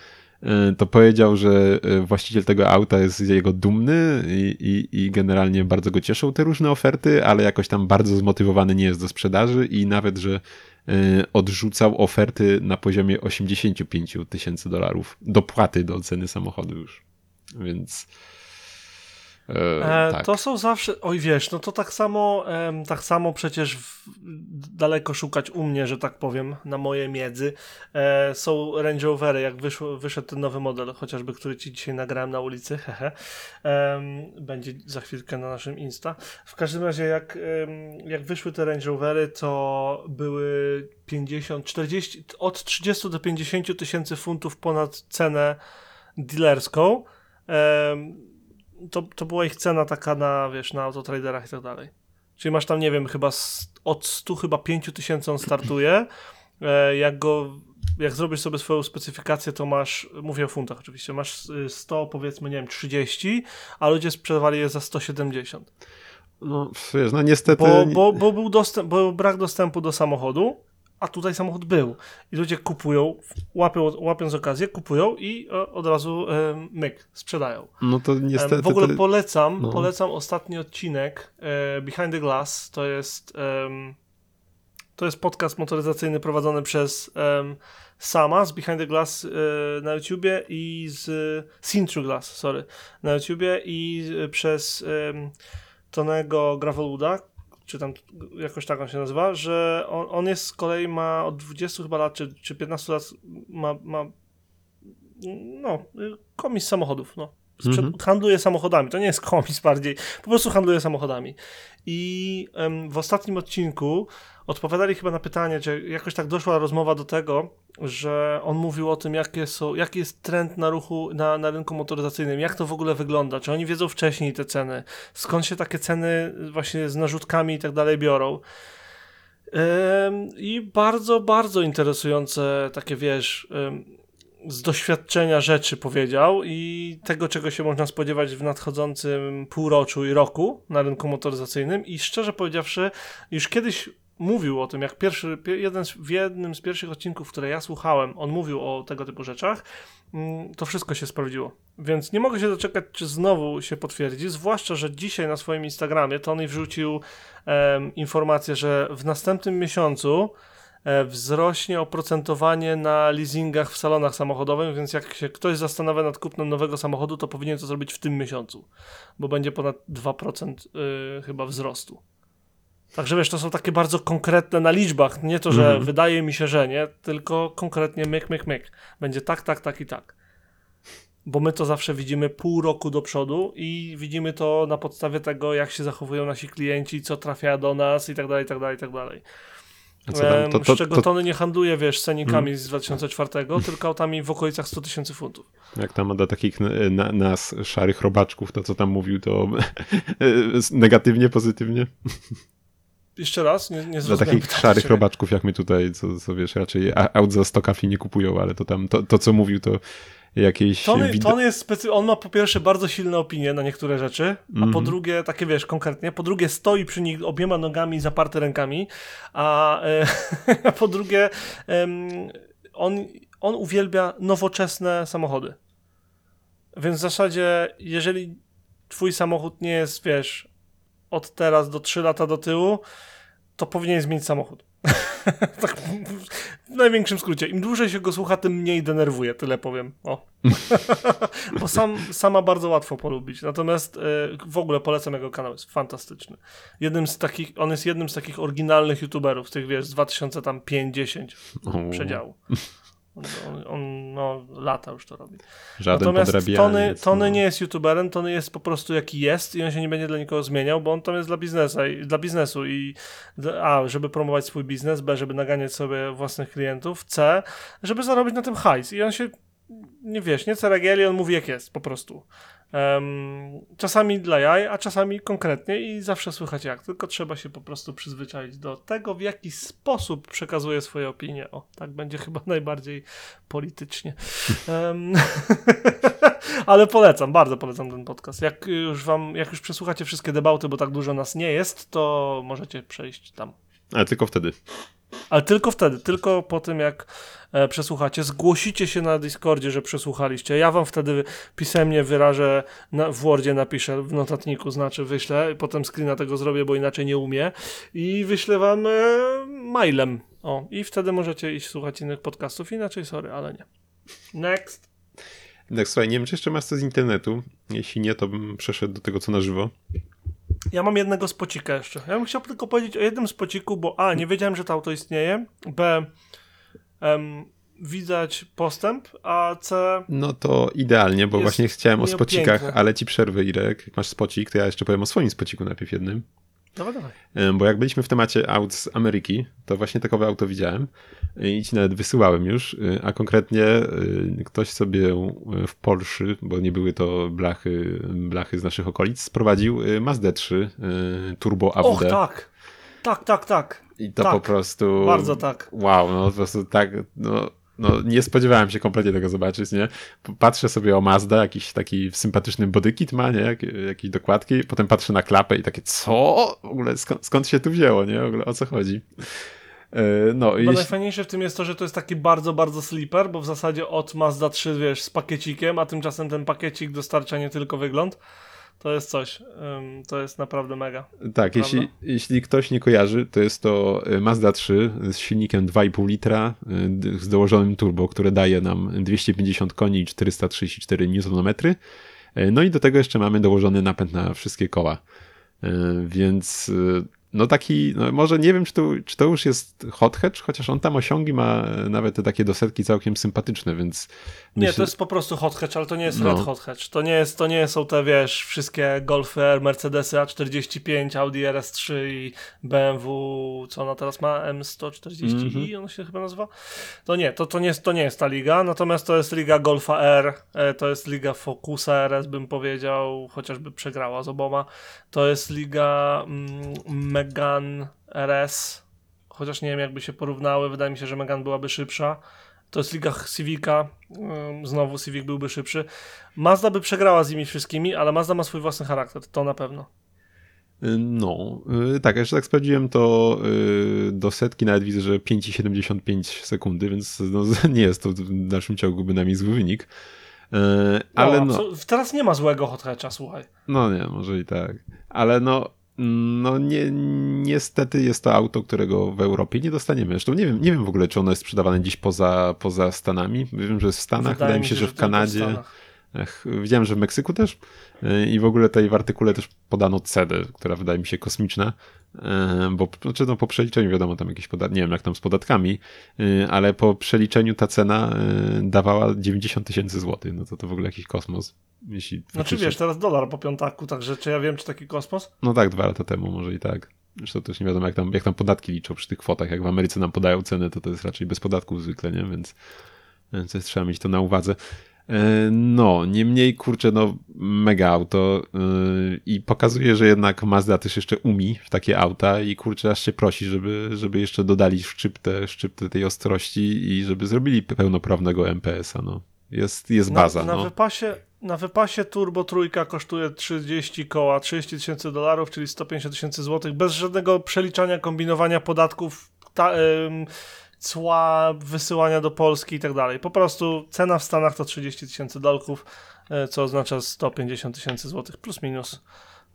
to powiedział, że e, właściciel tego auta jest z jego dumny i, i, i, generalnie bardzo go cieszą te różne oferty, ale jakoś tam bardzo zmotywowany nie jest do sprzedaży i nawet, że e, odrzucał oferty na poziomie 85 tysięcy dolarów dopłaty do ceny samochodu już. Więc E, e, tak. To są zawsze, oj wiesz, no to tak samo, e, tak samo przecież w, daleko szukać u mnie, że tak powiem, na moje miedzy. E, są Range Rovery, jak wyszło, wyszedł ten nowy model, chociażby, który ci dzisiaj nagrałem na ulicy, hehe. będzie za chwilkę na naszym Insta. W każdym razie, jak, jak wyszły te Range Rovery, to były 50, 40, od 30 do 50 tysięcy funtów ponad cenę dealerską to, to była ich cena taka na, wiesz, na autotraderach i tak dalej. Czyli masz tam, nie wiem, chyba od 100 chyba 5 tysięcy on startuje. E, jak go, jak zrobisz sobie swoją specyfikację, to masz, mówię o funtach oczywiście, masz 100, powiedzmy, nie wiem, 30, a ludzie sprzedawali je za 170. No, wiesz, no niestety... Bo, bo, bo był dostęp, bo brak dostępu do samochodu, a tutaj samochód był. I ludzie kupują, łapią, łapiąc okazję, kupują i e, od razu e, myk, sprzedają. No to niestety... W ogóle polecam, no. polecam ostatni odcinek e, Behind the Glass, to jest to jest podcast motoryzacyjny prowadzony przez sama z Behind the Glass na YouTubie i z Through Glass, sorry, na YouTubie i przez Tonego Gravelwooda, czy tam jakoś tak on się nazywa, że on, on jest z kolei ma od 20 chyba lat, czy, czy 15 lat ma, ma no, komis samochodów, no. Sprzed, Mhm. Handluje samochodami, to nie jest komis bardziej, po prostu handluje samochodami. I em, w ostatnim odcinku odpowiadali chyba na pytanie, czy jakoś tak doszła rozmowa do tego, że on mówił o tym, jakie są, jaki jest trend na ruchu, na, na rynku motoryzacyjnym, jak to w ogóle wygląda, czy oni wiedzą wcześniej te ceny, skąd się takie ceny właśnie z narzutkami i tak dalej biorą. I bardzo, bardzo interesujące takie, wiesz, z doświadczenia rzeczy powiedział i tego, czego się można spodziewać w nadchodzącym półroczu i roku na rynku motoryzacyjnym. I szczerze powiedziawszy, już kiedyś mówił o tym, jak pierwszy, pie- jeden z, w jednym z pierwszych odcinków, które ja słuchałem, on mówił o tego typu rzeczach, mm, to wszystko się sprawdziło. Więc nie mogę się doczekać, czy znowu się potwierdzi, zwłaszcza, że dzisiaj na swoim Instagramie Tony wrzucił em, informację, że w następnym miesiącu e, wzrośnie oprocentowanie na leasingach w salonach samochodowych, więc jak się ktoś zastanawia nad kupnem nowego samochodu, to powinien to zrobić w tym miesiącu, bo będzie ponad 2% y, chyba wzrostu. Także wiesz, to są takie bardzo konkretne na liczbach, nie to, że Mhm. wydaje mi się, że nie, tylko konkretnie myk, myk, myk. Będzie tak, tak, tak i tak. Bo my to zawsze widzimy pół roku do przodu i widzimy to na podstawie tego, jak się zachowują nasi klienci, co trafia do nas i tak dalej, i tak dalej, i tak dalej. Tam? To, to, z czego to, Tony nie handluje, wiesz, cenikami z 2004, tylko autami w okolicach 100 tysięcy funtów. jak tam do takich na, nas, szarych robaczków, to co tam mówił, to negatywnie, pozytywnie? Jeszcze raz, nie, nie Dla takich pytania szarych ciebie. robaczków jak my tutaj, co, co wiesz, raczej aut za 100 kafli nie kupują, ale to tam, to, to co mówił, to jakieś... Tony, wid- Tony jest specy... on ma po pierwsze bardzo silne opinie na niektóre rzeczy, a po Mhm. drugie, takie wiesz, konkretnie, po drugie stoi przy nich obiema nogami zaparte rękami, a, e, a po drugie on, on uwielbia nowoczesne samochody. Więc w zasadzie, jeżeli twój samochód nie jest, wiesz, od teraz do 3 lata do tyłu, to powinien zmienić samochód. tak w największym skrócie. Im dłużej się go słucha, tym mniej denerwuje, tyle powiem. O. Bo sam, sama bardzo łatwo polubić. Natomiast e, w ogóle polecam jego kanał, jest fantastyczny. Jednym z takich, on jest jednym z takich oryginalnych youtuberów, z tych wiesz, z 2005-10 O, przedziału. On, on, no, lata już to robi. Żaden Natomiast. Tony, Tony no. nie jest youtuberem, Tony jest po prostu jaki jest i on się nie będzie dla nikogo zmieniał, bo on tam jest dla biznesu i, dla biznesu i A, żeby promować swój biznes, B, żeby naganiać sobie własnych klientów, C, żeby zarobić na tym hajs i on się nie wiesz, nie ceregieli, on mówi jak jest, po prostu. Em, czasami dla jaj, a czasami konkretnie i zawsze słychać jak, tylko trzeba się po prostu przyzwyczaić do tego, w jaki sposób przekazuje swoje opinie. O, tak będzie chyba najbardziej politycznie. Em, ale polecam, bardzo polecam ten podcast. Jak już wam, jak już przesłuchacie wszystkie debauty, bo tak dużo nas nie jest, to możecie przejść tam. Ale tylko wtedy. Ale tylko wtedy, tylko po tym jak e, przesłuchacie, zgłosicie się na Discordzie, że przesłuchaliście. Ja wam wtedy pisemnie wyrażę, na, w Wordzie napiszę, w notatniku znaczy wyślę, potem screena tego zrobię, bo inaczej nie umie i wyślę wam e, mailem. O, i wtedy możecie iść słuchać innych podcastów, inaczej sorry, ale nie. Next. Tak, słuchaj, nie wiem, czy jeszcze masz coś z internetu. Jeśli nie, to bym przeszedł do tego, co na żywo. Ja mam jednego spocika jeszcze. Ja bym chciał tylko powiedzieć o jednym spociku, bo A, nie wiedziałem, że to auto istnieje, B, em, widać postęp, a C, No to idealnie, bo właśnie chciałem o spocikach, ale ci przerwę, Irek. Jak masz spocik, to ja jeszcze powiem o swoim spociku najpierw jednym. Dawaj, dawaj. Bo jak byliśmy w temacie aut z Ameryki, to właśnie takowe auto widziałem i ci nawet wysyłałem już, e, a konkretnie e, ktoś sobie e, w Porsche, bo nie były to blachy, blachy z naszych okolic, sprowadził Mazda 3 e, Turbo AWD. Och, tak. Tak, tak, tak. I to tak. po prostu... Bardzo tak. Wow, no po prostu tak, no, no nie spodziewałem się kompletnie tego zobaczyć, nie? Patrzę sobie o Mazda, jakiś taki sympatyczny bodykit ma, nie? Jak, jakieś dokładki, potem patrzę na klapę i takie, co? W ogóle skąd, skąd się tu wzięło, nie? W ogóle o co chodzi? E, No i najfajniejsze w tym jest to, że to jest taki bardzo, bardzo sleeper, bo w zasadzie od Mazda 3, wiesz, z pakiecikiem, a tymczasem ten pakiecik dostarcza nie tylko wygląd, To jest coś. To jest naprawdę mega. Tak, jeśli, jeśli ktoś nie kojarzy, to jest to y, Mazda 3 z silnikiem 2,5 litra y, z dołożonym turbo, które daje nam 250 koni i 434 Nm. Y, No i do tego jeszcze mamy dołożony napęd na wszystkie koła. Więc no taki, no może nie wiem, czy to, czy to już jest hot hatch, chociaż on tam osiągi ma nawet te takie dosetki całkiem sympatyczne, więc... Nie, myślę... to jest po prostu hot hatch, ale to nie jest no. red hot hatch. To nie, jest, to nie są te, wiesz, wszystkie Golfy R, Mercedesy A45, Audi RS3 i BMW, co ona teraz ma, M140i, mm -hmm. on się chyba nazywa? To nie, to, to, nie, to nie jest ta liga, natomiast to jest liga Golfa R, e, to jest liga Focusa RS, bym powiedział, chociażby przegrała z oboma. To jest liga mm, Megan RS, chociaż nie wiem jakby się porównały, wydaje mi się, że Megan byłaby szybsza. To jest liga Civica, znowu Civic byłby szybszy. Mazda by przegrała z nimi wszystkimi, ale Mazda ma swój własny charakter, to na pewno. No, y, tak, jeszcze tak sprawdziłem to y, do setki nawet widzę, że 5,75 sekundy, więc no, nie jest to w dalszym ciągu bynajmniej zły wynik. Y, ale no, no, Teraz nie ma złego hot hatcha, słuchaj. No nie, może i tak. Ale no, no nie, niestety jest to auto, którego w Europie nie dostaniemy. Zresztą nie wiem, nie wiem w ogóle, czy ono jest sprzedawane dziś poza, poza Stanami. Wiem, że jest w Stanach, wydaje, wydaje mi się, że, że w Kanadzie. Ech, widziałem, że w Meksyku też i w ogóle tutaj w artykule też podano cedę, która wydaje mi się kosmiczna, bo znaczy no, po przeliczeniu wiadomo tam jakieś podatki, nie wiem jak tam z podatkami, ale po przeliczeniu ta cena dawała 90 tysięcy złotych, no to to w ogóle jakiś kosmos. Jeśli znaczy wiesz, teraz dolar po piątaku, także czy ja wiem, czy taki kosmos? No tak, dwa lata temu może i tak. Zresztą też nie wiadomo, jak tam, jak tam podatki liczą przy tych kwotach. Jak w Ameryce nam podają ceny, to to jest raczej bez podatków zwykle, nie? Więc, więc trzeba mieć to na uwadze. E, no, niemniej kurczę, no mega auto yy, i pokazuje, że jednak Mazda też jeszcze umi w takie auta i kurczę, aż się prosi, żeby, żeby jeszcze dodali szczyptę, szczyptę tej ostrości i żeby zrobili pełnoprawnego MPS-a, no. Jest, jest baza, na, na no. Wypasie, na wypasie Turbo Trójka kosztuje 30 koła, 30 tysięcy dolarów, czyli 150 tysięcy złotych, bez żadnego przeliczania, kombinowania podatków, ta, yy, cła, wysyłania do Polski i tak dalej. Po prostu cena w Stanach to 30 tysięcy dolków, e, co oznacza 150 tysięcy złotych plus minus.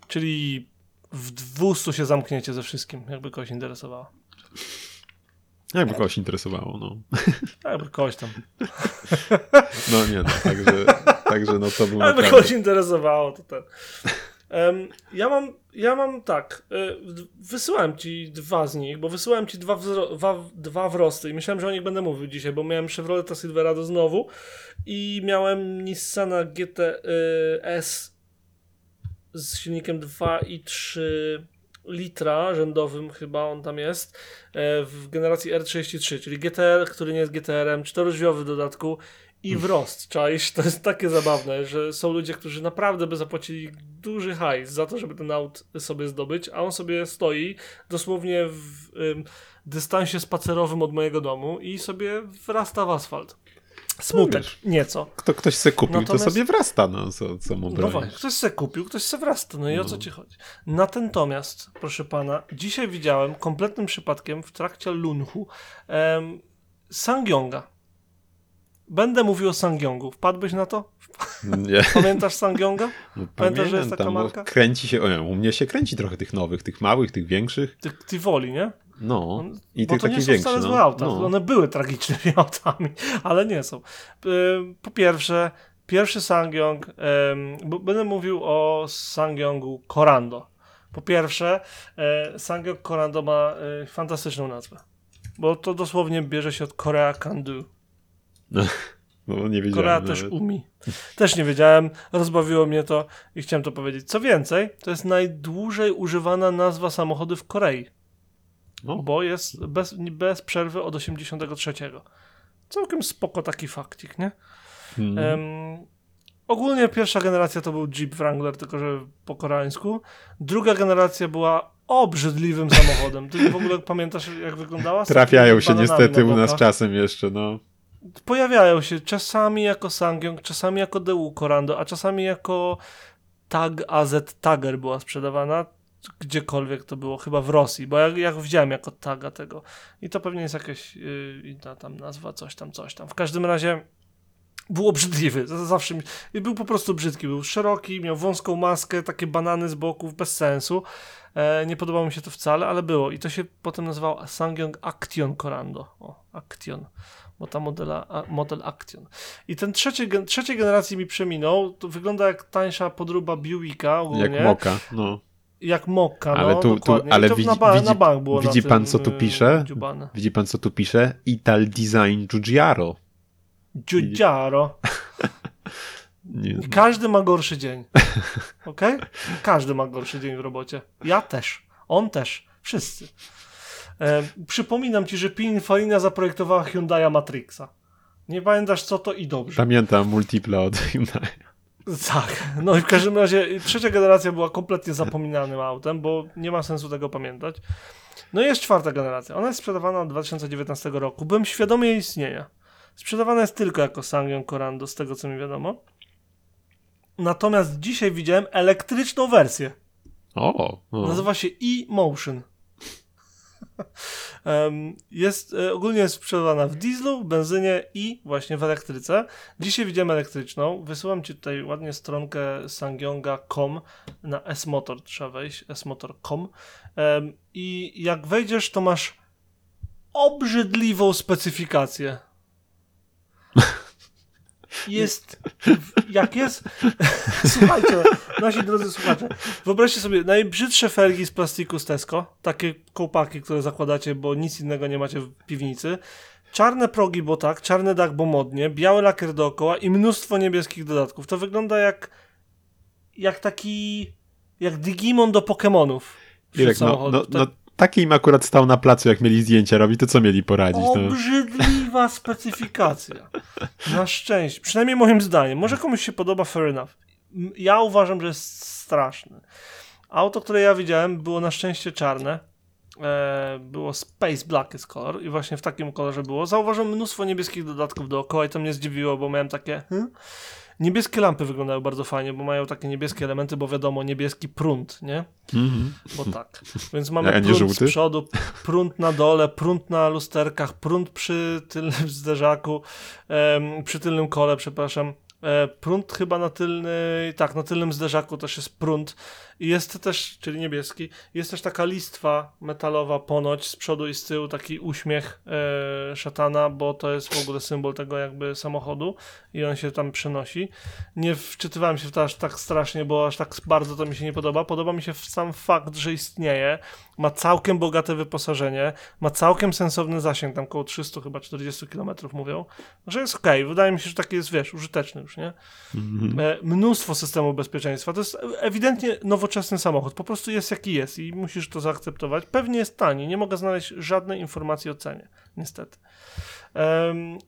Czyli w 200 się zamkniecie ze wszystkim, jakby kogoś interesowało. Jakby kogoś interesowało, no. Jakby kogoś tam. No nie, no, także, także no to było Jakby kogoś interesowało, to ten. Ja mam, ja mam tak, y, wysyłałem ci dwa z nich, bo wysyłałem ci dwa, wzro, dwa, dwa wrosty i myślałem, że o nich będę mówił dzisiaj, bo miałem Chevrolet Silverado znowu i miałem Nissana GTS z silnikiem 2,3 litra rzędowym chyba on tam jest e, w generacji R33, czyli GTR, który nie jest GTR-em, czterodrzwiowy w dodatku i wrost, czaisz? To jest takie zabawne, że są ludzie, którzy naprawdę by zapłacili duży hajs za to, żeby ten aut sobie zdobyć, a on sobie stoi dosłownie w ym, dystansie spacerowym od mojego domu i sobie wrasta w asfalt. Smutek, no nieco. Kto ktoś se kupił, Natomiast... to sobie wrasta, no co, co mu No właśnie, ktoś se kupił, ktoś se wrasta, no i no. o co ci chodzi? Natomiast, proszę pana, dzisiaj widziałem kompletnym przypadkiem w trakcie lunchu um, Sangyonga Będę mówił o Sangyongu. Wpadłbyś na to? Nie. Pamiętasz Sangyonga? No, Pamiętasz, że jest taka marka? Kręci się, o, u mnie się kręci trochę tych nowych, tych małych, tych większych. Tych Tivoli, nie? No, i tych takich większych. to nie są no. auta. No. One były tragicznymi autami, ale nie są. Po pierwsze, pierwszy Sangyong, będę mówił o Sangyongu Corando. Po pierwsze, e, Sangyong Corando ma e, fantastyczną nazwę, bo to dosłownie bierze się od Korea Can No, nie wiedziałem. Korea nawet. też umi. Też nie wiedziałem, rozbawiło mnie to i chciałem to powiedzieć. Co więcej, to jest najdłużej używana nazwa samochodu w Korei. No. Bo jest bez, bez przerwy od 83. Całkiem spoko taki faktik, nie? Hmm. Um, ogólnie pierwsza generacja to był Jeep Wrangler, tylko że po koreańsku. Druga generacja była obrzydliwym samochodem. Ty w ogóle pamiętasz, jak wyglądała? Trafiają się niestety u nas czasem jeszcze, no pojawiają się czasami jako Sangyong, czasami jako DU Corando, a czasami jako Tag AZ Tagger była sprzedawana gdziekolwiek to było, chyba w Rosji, bo jak, jak widziałem jako taga tego i to pewnie jest jakaś yy, inna tam nazwa, coś tam, coś tam. W każdym razie Był obrzydliwy, zawsze mi, był po prostu brzydki, był szeroki, miał wąską maskę, takie banany z boków, bez sensu. E, nie podobało mi się to wcale, ale było. I to się potem nazywało Sangyong Action Corando. O, Action, bo ta modela, model Action. I ten trzeci, trzeciej generacji mi przeminął, to wygląda jak tańsza podróba Buicka ogólnie. Jak moka, no. Jak Mokka, no, Ale tu- tu-. I ale to widzi- na, ba- widzi- na bank było widzi pan, tym, co tu y, pisze? dziubane. Widzi pan, co tu pisze? Ital Design Giugiaro. Giugiaro. Nie, I każdy ma gorszy dzień. Okej? Każdy ma gorszy dzień w robocie. Ja też. On też. Wszyscy. E, przypominam ci, że Pininfarina zaprojektowała Hyundai Matrixa. Nie pamiętasz co to i dobrze. Pamiętam multiple od Hyundai. Tak. No i w każdym razie trzecia generacja była kompletnie zapominanym autem, bo nie ma sensu tego pamiętać. No i jest czwarta generacja. Ona jest sprzedawana od 2019 roku. Byłem świadomy jej istnienia. Sprzedawana jest tylko jako Sangyong Corando, z tego co mi wiadomo. Natomiast dzisiaj widziałem elektryczną wersję. O, o. Nazywa się e-Motion. Jest, e, ogólnie jest sprzedawana w dieslu, benzynie i właśnie w elektryce. Dzisiaj widziałem elektryczną. Wysyłam ci tutaj ładnie stronkę sangyonga.com na S-Motor trzeba wejść, smotor.com i jak wejdziesz, to masz obrzydliwą specyfikację. Jest, jak jest, słuchajcie, nasi drodzy słuchacze, wyobraźcie sobie najbrzydsze felgi z plastiku z Tesco, takie kołpaki, które zakładacie, bo nic innego nie macie w piwnicy, czarne progi, bo tak, czarny dach, bo modnie, biały lakier dookoła i mnóstwo niebieskich dodatków. To wygląda jak jak taki, jak Digimon do Pokémonów. Irek, no, samochodów. no, Tak- no, taki im akurat stał na placu, jak mieli zdjęcia robić, to co mieli poradzić? No. Obrzydliwa specyfikacja. Na szczęście. Przynajmniej moim zdaniem. Może komuś się podoba, fair enough. Ja uważam, że jest straszny. Auto, które ja widziałem, było na szczęście czarne. E, było Space Black jest kolor i właśnie w takim kolorze było. Zauważyłem mnóstwo niebieskich dodatków dookoła i to mnie zdziwiło, bo miałem takie... Hmm? Niebieskie lampy wyglądają bardzo fajnie, bo mają takie niebieskie elementy, bo wiadomo, niebieski prąd, nie? Mhm. Bo tak. Więc mamy A nie prąd z przodu, prąd na dole, prąd na lusterkach, prąd przy tylnym zderzaku, em, przy tylnym kole, przepraszam. E, prąd chyba na tylnej, tak, na tylnym zderzaku też jest prąd. I jest też, czyli niebieski, jest też taka listwa metalowa ponoć z przodu i z tyłu, taki uśmiech e, szatana, bo to jest w ogóle symbol tego jakby samochodu i on się tam przenosi. Nie wczytywałem się w to aż tak strasznie, bo aż tak bardzo to mi się nie podoba. Podoba mi się sam fakt, że istnieje, ma całkiem bogate wyposażenie, ma całkiem sensowny zasięg, tam około 300 chyba 40 km mówią, że jest okej. Wydaje mi się, że taki jest, wiesz, użyteczny już, nie? Mhm. E, mnóstwo systemów bezpieczeństwa. To jest ewidentnie nowoczesny samochód. Po prostu jest jaki jest i musisz to zaakceptować. Pewnie jest tani. Nie mogę znaleźć żadnej informacji o cenie. Niestety. Em,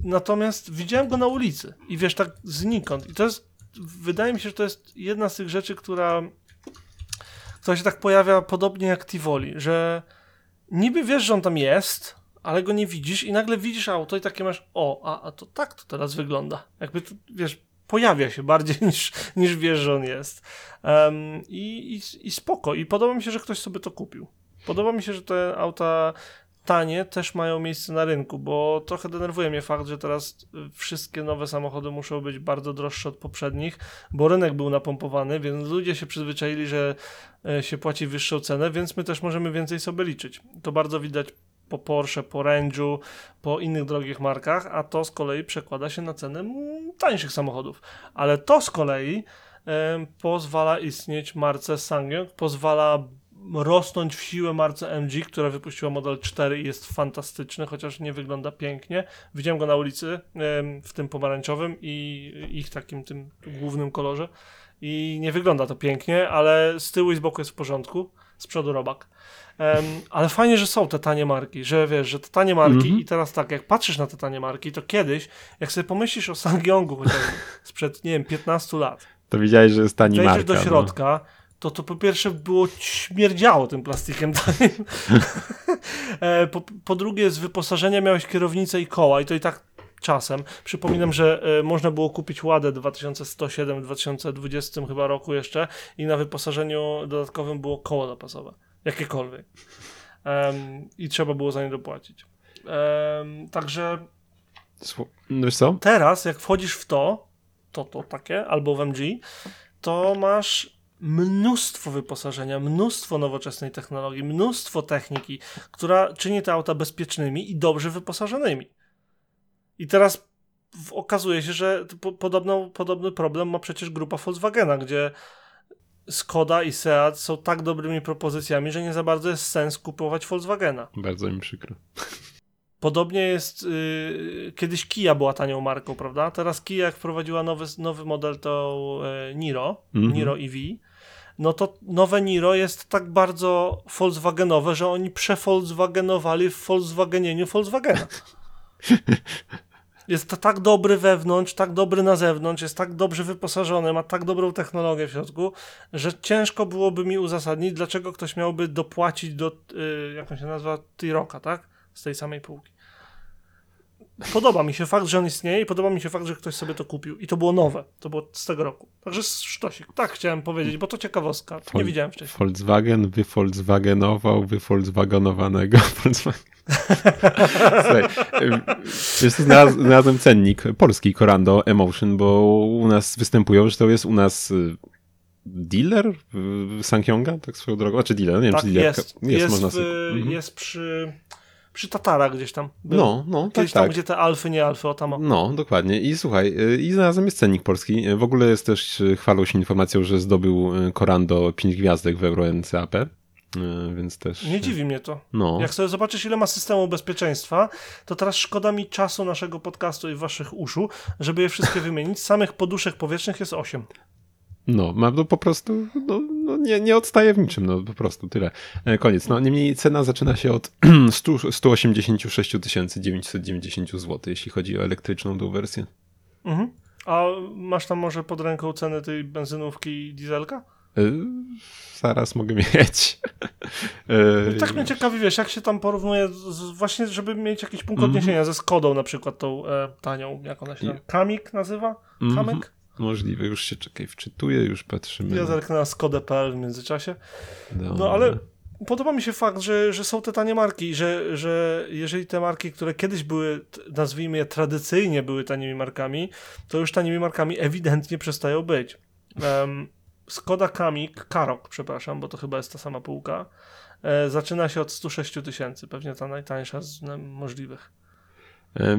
natomiast widziałem go na ulicy i wiesz, tak znikąd. I to jest, wydaje mi się, że to jest jedna z tych rzeczy, która, która się tak pojawia podobnie jak Tivoli, że niby wiesz, że on tam jest, ale go nie widzisz i nagle widzisz auto i takie masz, o, a, a to tak to teraz wygląda. Jakby, to, wiesz, pojawia się bardziej niż, niż wiesz, że on jest. Em, i, i, I spoko. I podoba mi się, że ktoś sobie to kupił. Podoba mi się, że te auta tanie też mają miejsce na rynku, bo trochę denerwuje mnie fakt, że teraz wszystkie nowe samochody muszą być bardzo droższe od poprzednich, bo rynek był napompowany, więc ludzie się przyzwyczaili, że e, się płaci wyższą cenę, więc my też możemy więcej sobie liczyć. To bardzo widać po Porsche, po Range'u, po innych drogich markach, a to z kolei przekłada się na ceny tańszych samochodów. Ale to z kolei em, pozwala istnieć marce Sangyong, pozwala rosnąć w siłę marce MG, która wypuściła model 4 i jest fantastyczny, chociaż nie wygląda pięknie. Widziałem go na ulicy w tym pomarańczowym i ich takim tym głównym kolorze i nie wygląda to pięknie, ale z tyłu i z boku jest w porządku, z przodu robak. Em, ale fajnie, że są te tanie marki, że wiesz, że te tanie marki Mhm. i teraz tak, jak patrzysz na te tanie marki, to kiedyś, jak sobie pomyślisz o Sangyongu chociażby sprzed, nie wiem, 15 lat, To widziałeś, że jest tani wejdziesz marka. do no. środka, to to po pierwsze było śmierdziało tym plastikiem. E, po, po drugie z wyposażenia miałeś kierownicę i koła i to i tak czasem. Przypominam, że e, można było kupić Ładę 2107 w 2020 chyba roku jeszcze i na wyposażeniu dodatkowym było koło zapasowe. Jakiekolwiek. Em, I trzeba było za nie dopłacić. Em, także No wiesz co? Teraz, jak wchodzisz w to, to, to takie, albo w MG, to masz mnóstwo wyposażenia, mnóstwo nowoczesnej technologii, mnóstwo techniki, która czyni te auta bezpiecznymi i dobrze wyposażonymi. I teraz okazuje się, że po, podobną, podobny problem ma przecież grupa Volkswagena, gdzie Skoda i Seat są tak dobrymi propozycjami, że nie za bardzo jest sens kupować Volkswagena. Bardzo mi przykro. Podobnie jest, yy, kiedyś Kia była tanią marką, prawda? Teraz Kia jak wprowadziła nowy, nowy model to yy, Niro, Mhm. Niro EV, no to nowe Niro jest tak bardzo Volkswagenowe, że oni przevolkswagenowali w Volkswagenieniu Volkswagena. Jest tak dobry wewnątrz, tak dobry na zewnątrz, jest tak dobrze wyposażony, ma tak dobrą technologię w środku, że ciężko byłoby mi uzasadnić, dlaczego ktoś miałby dopłacić do, yy, jak on się nazywa, T-Rocka, tak? Z tej samej półki. Podoba mi się fakt, że on istnieje i podoba mi się fakt, że ktoś sobie to kupił. I to było nowe. To było z tego roku. Także sztosik. Tak chciałem powiedzieć, bo to ciekawostka. Nie widziałem wcześniej. Volkswagen wyvolkswagenował wyvolkswagenowanego Volkswagen. Słuchaj, y, wiesz, znalaz- znalazłem cennik polski Corando Emotion, bo u nas występują, że to jest u nas y, dealer y, Sankyonga, tak swoją drogą, znaczy dealer, nie wiem, Tak, czy dealer. jest. Jest, można w, sobie... Mhm. jest przy, przy Tatara gdzieś tam. Był. No, no, tak, Gdzieś tam, tak. gdzie te alfy, nie alfy, o tam. o. No, dokładnie. I słuchaj, y, i znalazłem jest cennik polski. W ogóle jest też, y, chwalą się informacją, że zdobył y, Corando 5 gwiazdek w Euro NCAP, więc też... Nie dziwi mnie to. No, Jak sobie zobaczysz, ile ma systemu bezpieczeństwa, to teraz szkoda mi czasu naszego podcastu i waszych uszu, żeby je wszystkie wymienić. Samych poduszek powietrznych jest 8. no, ma no po prostu, no, no nie, nie odstaje w niczym, no po prostu tyle. E, Koniec. No niemniej cena zaczyna się od 100, 186 990 zł, jeśli chodzi o elektryczną tą wersję. Mhm. A masz tam może pod ręką ceny tej benzynówki i dieselka? E, Zaraz mogę mieć. E, Tak mnie ciekawi, wiesz, jak się tam porównuje, z, właśnie żeby mieć jakiś punkt Mhm. odniesienia ze Skodą na przykład tą e, tanią, jak ona się tam, Kamik nazywa? Mhm. Możliwe, już się czekaj, wczytuję, już patrzymy. Ja na- zerknę na Skodę.pl w międzyczasie. No Dobra. ale podoba mi się fakt, że, że są te tanie marki, że, że jeżeli te marki, które kiedyś były, nazwijmy je tradycyjnie były tanimi markami, to już tanimi markami ewidentnie przestają być. Um, Skoda Kamik, Karok, przepraszam, bo to chyba jest ta sama półka, e, zaczyna się od 106 tysięcy, pewnie ta najtańsza z no, możliwych. E,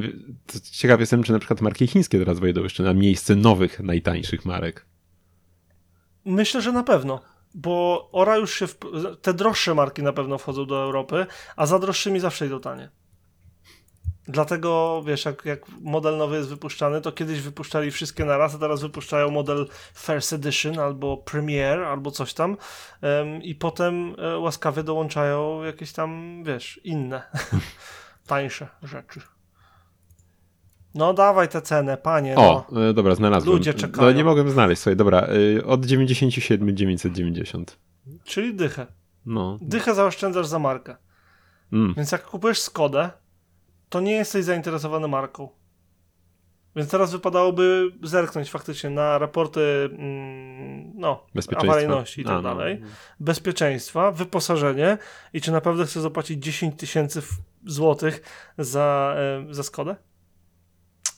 Ciekaw jestem, czy na przykład marki chińskie teraz wejdą jeszcze na miejsce nowych, najtańszych marek. Myślę, że na pewno. Bo ora już się. W... Te droższe marki na pewno wchodzą do Europy, a za droższymi zawsze idą tanie. Dlatego, wiesz, jak, jak model nowy jest wypuszczany, to kiedyś wypuszczali wszystkie naraz, a teraz wypuszczają model First Edition albo Premier albo coś tam em, i potem e, łaskawie dołączają jakieś tam, wiesz, inne, tańsze rzeczy. No dawaj tę cenę, panie. O, no. e, dobra, znalazłem. Ludzie czekają. No nie mogłem znaleźć, słuchaj, dobra, e, od 97 990. Czyli dychę. No. Dychę zaoszczędzasz za markę. Mm. Więc jak kupujesz Skodę, to nie jesteś zainteresowany marką. Więc teraz wypadałoby zerknąć faktycznie na raporty mm, no, awaryjności i tak A, no. dalej, bezpieczeństwa, wyposażenie i czy naprawdę chcesz zapłacić 10 tysięcy złotych za, e, za Skodę?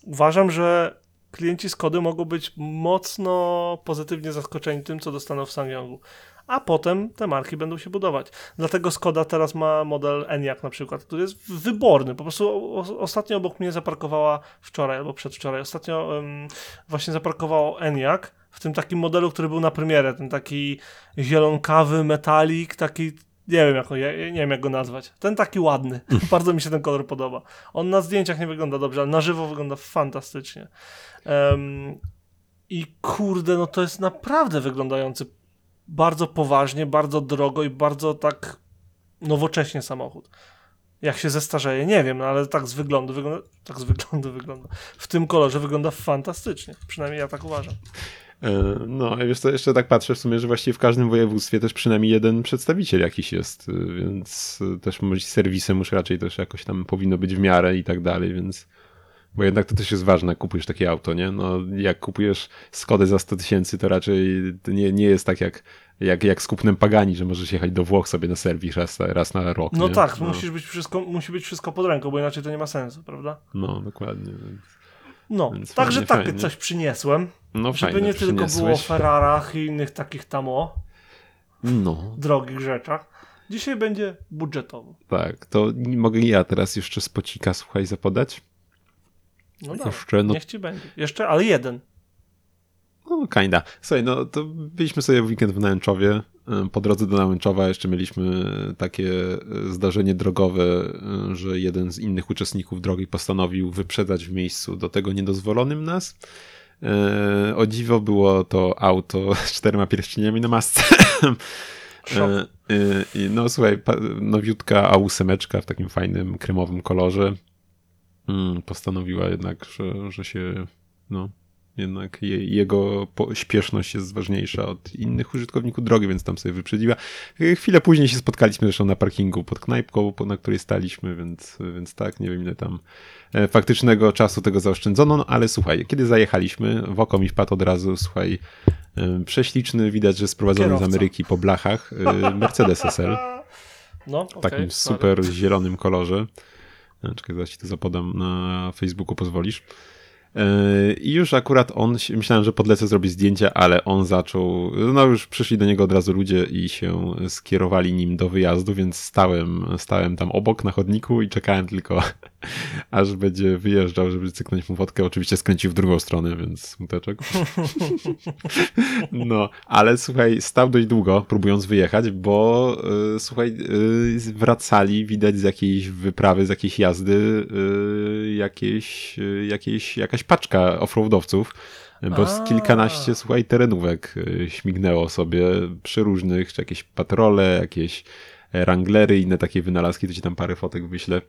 Uważam, że klienci Skody mogą być mocno pozytywnie zaskoczeni tym, co dostaną w Sangyongu. A potem te marki będą się budować. Dlatego Skoda teraz ma model Enyaq na przykład, który jest wyborny. Po prostu ostatnio obok mnie zaparkowała wczoraj albo przedwczoraj. Ostatnio em, właśnie zaparkowało Enyaq w tym takim modelu, który był na premierę. Ten taki zielonkawy metalik, taki nie wiem, jak, ja, nie wiem jak go nazwać. Ten taki ładny. Bardzo mi się ten kolor podoba. On na zdjęciach nie wygląda dobrze, ale na żywo wygląda fantastycznie. Em, I kurde, no to jest naprawdę wyglądający bardzo poważnie, bardzo drogo i bardzo tak nowocześnie samochód. Jak się zestarzeje, nie wiem, no ale tak z wyglądu wygląda, tak z wyglądu wygląda. W tym kolorze wygląda fantastycznie. Przynajmniej ja tak uważam. E, No, wiesz co, jeszcze tak patrzę w sumie, że właściwie w każdym województwie też przynajmniej jeden przedstawiciel jakiś jest, y, więc y, też może serwisem już raczej też jakoś tam powinno być w miarę i tak dalej, więc Bo jednak to też jest ważne, jak kupujesz takie auto, nie? No, jak kupujesz Skodę za 100 tysięcy, to raczej nie, nie jest tak jak, jak, jak z kupnem Pagani, że możesz jechać do Włoch sobie na serwis raz, raz na rok. No nie? tak, Musisz być wszystko, musi być wszystko pod ręką, bo inaczej to nie ma sensu, prawda? No, dokładnie. Więc, No, Więc także fajnie, tak fajnie. coś przyniesłem, no żeby fajne, nie tylko było o. Ferrarach i innych takich tam o No, drogich rzeczach. Dzisiaj będzie budżetowo. tak. To mogę ja teraz jeszcze spocika, słuchaj, zapodać? No dobra, Jeszcze, no niech ci będzie. Jeszcze, ale jeden. No, kinda. Słuchaj, no to byliśmy sobie w weekend w Nałęczowie. E, Po drodze do Nałęczowa jeszcze mieliśmy takie e, zdarzenie drogowe, e, że jeden z innych uczestników drogi postanowił wyprzedzać w miejscu do tego niedozwolonym nas. O dziwo było to auto z czterema pierścieniami na masce. No słuchaj, nowiutka A8 w takim fajnym kremowym kolorze. Mm, Postanowiła jednak, że, że się no, jednak je, jego śpieszność jest ważniejsza od innych użytkowników drogi, więc tam sobie wyprzedziła. E, Chwilę później się spotkaliśmy zresztą na parkingu pod knajpką, na której staliśmy, więc, więc tak, nie wiem ile tam e, faktycznego czasu tego zaoszczędzono, no ale słuchaj, kiedy zajechaliśmy, w oko mi wpadł od razu, słuchaj, e, prześliczny, widać, że sprowadzony Kierowca. z Ameryki po blachach, Mercedes SL No, w okej, takim sorry. super zielonym kolorze. Czekaj, zaraz ci to zapodam na Facebooku, pozwolisz. E, I już akurat on, myślałem, że podlecę zrobić zdjęcia, ale on zaczął, no już przyszli do niego od razu ludzie i się skierowali nim do wyjazdu, więc stałem, stałem tam obok na chodniku i czekałem tylko, aż będzie wyjeżdżał, żeby cyknąć mu fotkę. Oczywiście skręcił w drugą stronę, więc smuteczek. No, ale słuchaj, stał dość długo, próbując wyjechać, bo y, słuchaj, y, wracali, widać z jakiejś wyprawy, z jakiejś jazdy, jakieś, jakieś, jakaś paczka offroadowców, bo z kilkanaście, słuchaj, terenówek y, śmignęło sobie przeróżnych, czy jakieś patrole, jakieś wranglery, inne takie wynalazki, to ci tam parę fotek wyślę.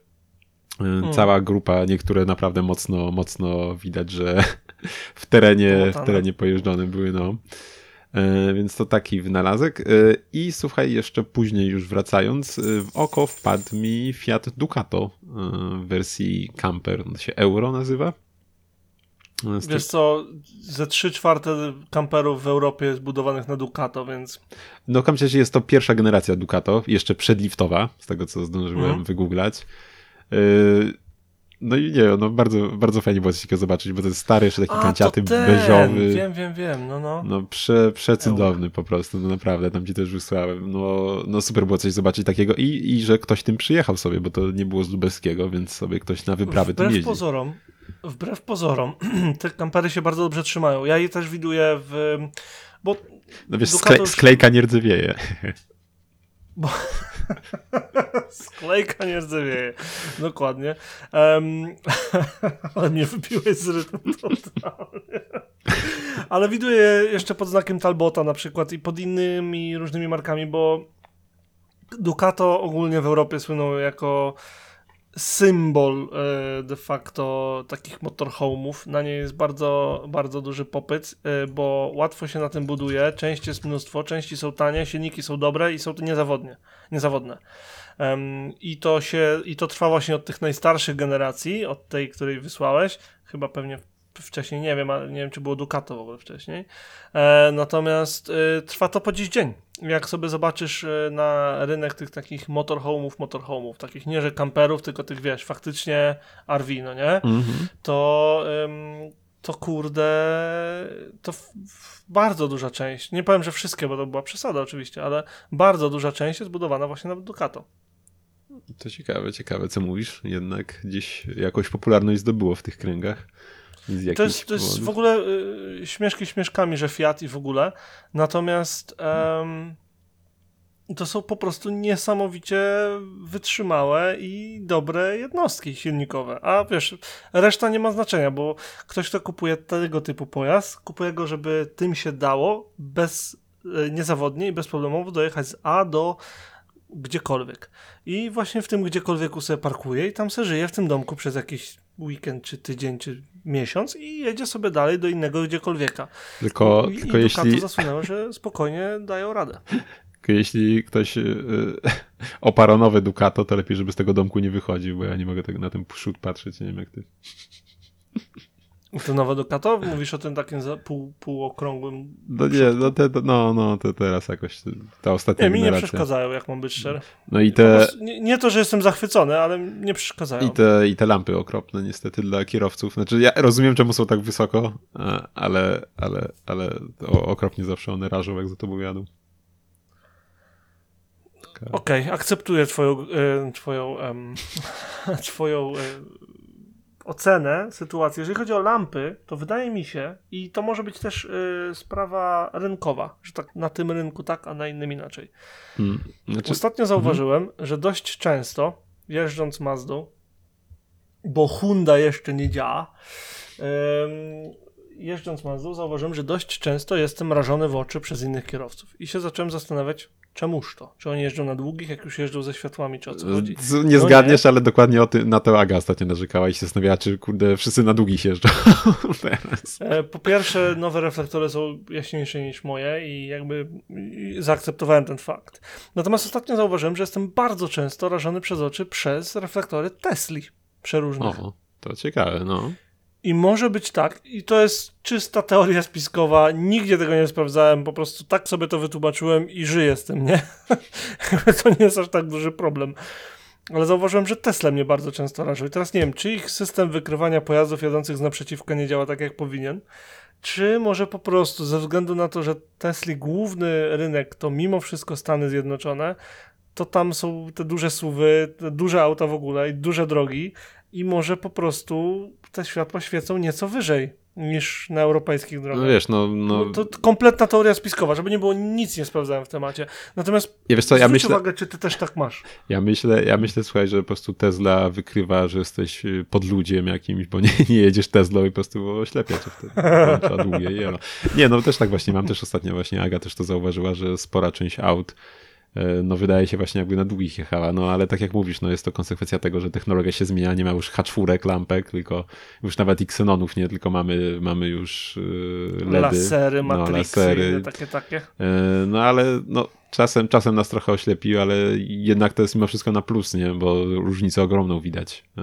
Y, Cała grupa, niektóre naprawdę mocno, mocno widać, że w terenie, w terenie pojeżdżonym były, no. E, Więc to taki wynalazek. E, I słuchaj, jeszcze później już wracając, e, w oko wpadł mi Fiat Ducato e, w wersji camper, on się Euro nazywa. Z Wiesz co, ze 3 czwarte kamperów w Europie jest budowanych na Ducato, więc No, że jest to pierwsza generacja Ducato, jeszcze przedliftowa, z tego co zdążyłem Mhm. wygooglać. Yy, No i nie, no bardzo, bardzo fajnie było coś takiego zobaczyć, bo to jest stary, jeszcze taki A, kanciaty, beżowy. Wiem, wiem, wiem, no no. No prze, przecudowny po prostu, no naprawdę, tam ci też wysłałem. No, no super było coś zobaczyć takiego i, i że ktoś tym przyjechał sobie, bo to nie było z Lubelskiego, więc sobie ktoś na wyprawy tym Wbrew jeździ. pozorom, wbrew pozorom, te kampery się bardzo dobrze trzymają. Ja je też widuję w... Bo No wiesz, Ducato sklejka nie rdzewieje. Sklejka nie rdzewieje. Dokładnie. Em, ale mnie wybiłeś z rytmu totalnie. Ale widuję jeszcze pod znakiem Talbota na przykład i pod innymi różnymi markami, bo Ducato ogólnie w Europie słynął jako symbol e, de facto takich motorhome'ów. Na nie jest bardzo, bardzo duży popyt, e, bo łatwo się na tym buduje, części jest mnóstwo, części są tanie, silniki są dobre i są niezawodnie, niezawodne. I to się, i to trwa właśnie od tych najstarszych generacji, od tej, której wysłałeś, chyba pewnie wcześniej, nie wiem, ale nie wiem, czy było Ducato w ogóle wcześniej. E, natomiast e, trwa to po dziś dzień. Jak sobie zobaczysz e, na rynek tych takich motorhome'ów, motorhome'ów, takich nie że kamperów, tylko tych, wiesz, faktycznie RV, no nie? Mhm. To, ym, to kurde, to bardzo duża część, nie powiem, że wszystkie, bo to była przesada oczywiście, ale bardzo duża część jest budowana właśnie na Ducato. To ciekawe, ciekawe, co mówisz. Jednak gdzieś jakąś popularność zdobyło w tych kręgach. To jest, to jest w ogóle y, śmieszki śmieszkami, że Fiat i w ogóle. Natomiast em, to są po prostu niesamowicie wytrzymałe i dobre jednostki silnikowe. A wiesz, reszta nie ma znaczenia, bo ktoś, kto kupuje tego typu pojazd, kupuje go, żeby tym się dało bez y, niezawodnie i bezproblemowo dojechać z A do gdziekolwiek. I właśnie w tym gdziekolwiek sobie parkuje i tam se żyje w tym domku przez jakiś weekend, czy tydzień, czy miesiąc i jedzie sobie dalej do innego gdziekolwieka. Tylko, I, tylko i jeśli, zasunęło, że spokojnie dają radę. tylko jeśli ktoś y, y, oparł nowe Ducato, to lepiej, żeby z tego domku nie wychodził, bo ja nie mogę tego na ten przód patrzeć, nie wiem jak ty. To nowe Ducato? Mówisz o tym takim pół, półokrągłym. No nie, no, te, no, no to teraz jakoś ta ostatnia Nie, mi nie przeszkadzają, jak mam być szczery. No i te, Nie, nie to, że jestem zachwycony, ale nie przeszkadzają. i, te, I te lampy okropne niestety dla kierowców. Znaczy ja rozumiem, czemu są tak wysoko, e, ale, ale, ale okropnie zawsze one rażą, jak za tobą jadą. Okej, akceptuję twoją, e, twoją, em, twoją e, ocenę sytuacji. Jeżeli chodzi o lampy, to wydaje mi się, i to może być też e, sprawa rynkowa, że tak na tym rynku tak, a na innym inaczej. Mm. Znaczy, Ostatnio zauważyłem, że dość często jeżdżąc Mazdą, bo Honda jeszcze nie działa, jeżdżąc Mazdą zauważyłem, że dość często jestem rażony w oczy przez innych kierowców. I się zacząłem zastanawiać, czemuż to? Czy oni jeżdżą na długich, jak już jeżdżą ze światłami, czy o co chodzi? nie No zgadniesz, ale dokładnie o tym, na to Aga ostatnio narzekała i się zastanawiała, czy kurde wszyscy na długich jeżdżą teraz. E, Po pierwsze, nowe reflektory są jaśniejsze niż moje i jakby zaakceptowałem ten fakt. Natomiast ostatnio zauważyłem, że jestem bardzo często rażony przez oczy przez reflektory Tesli przeróżnych. O, to ciekawe, no. I może być tak, i to jest czysta teoria spiskowa, nigdzie tego nie sprawdzałem, po prostu tak sobie to wytłumaczyłem i żyję z tym, nie? to nie jest aż tak duży problem. Ale zauważyłem, że Tesla mnie bardzo często rażą. I teraz nie wiem, czy ich system wykrywania pojazdów jadących z naprzeciwka nie działa tak, jak powinien, czy może po prostu ze względu na to, że Tesli główny rynek to mimo wszystko Stany Zjednoczone, to tam są te duże suwy, te duże auta w ogóle i duże drogi i może po prostu te światła świecą nieco wyżej niż na europejskich drogach. No wiesz, no, no, No, to, kompletna teoria spiskowa, żeby nie było nic nie sprawdzałem w temacie. Natomiast ja wiesz co, ja myślę, uwagę, czy ty też tak masz. ja myślę, ja myślę, słuchaj, że po prostu Tesla wykrywa, że jesteś y, podludziem jakimś, bo nie, nie jedziesz Teslą i po prostu oślepia cię wtedy. Długie jelo. Nie, no też tak właśnie mam, też ostatnio właśnie Aga też to zauważyła, że spora część aut no wydaje się właśnie jakby na długich jechała, no ale tak jak mówisz, no jest to konsekwencja tego, że technologia się zmienia, nie ma już H4 lampek, tylko już nawet i ksenonów nie, tylko mamy, mamy już y, LEDy. Lasery, no, lasery. takie, takie. E, No ale no, czasem, czasem nas trochę oślepił, ale jednak to jest mimo wszystko na plus, nie? Bo różnicę ogromną widać. E,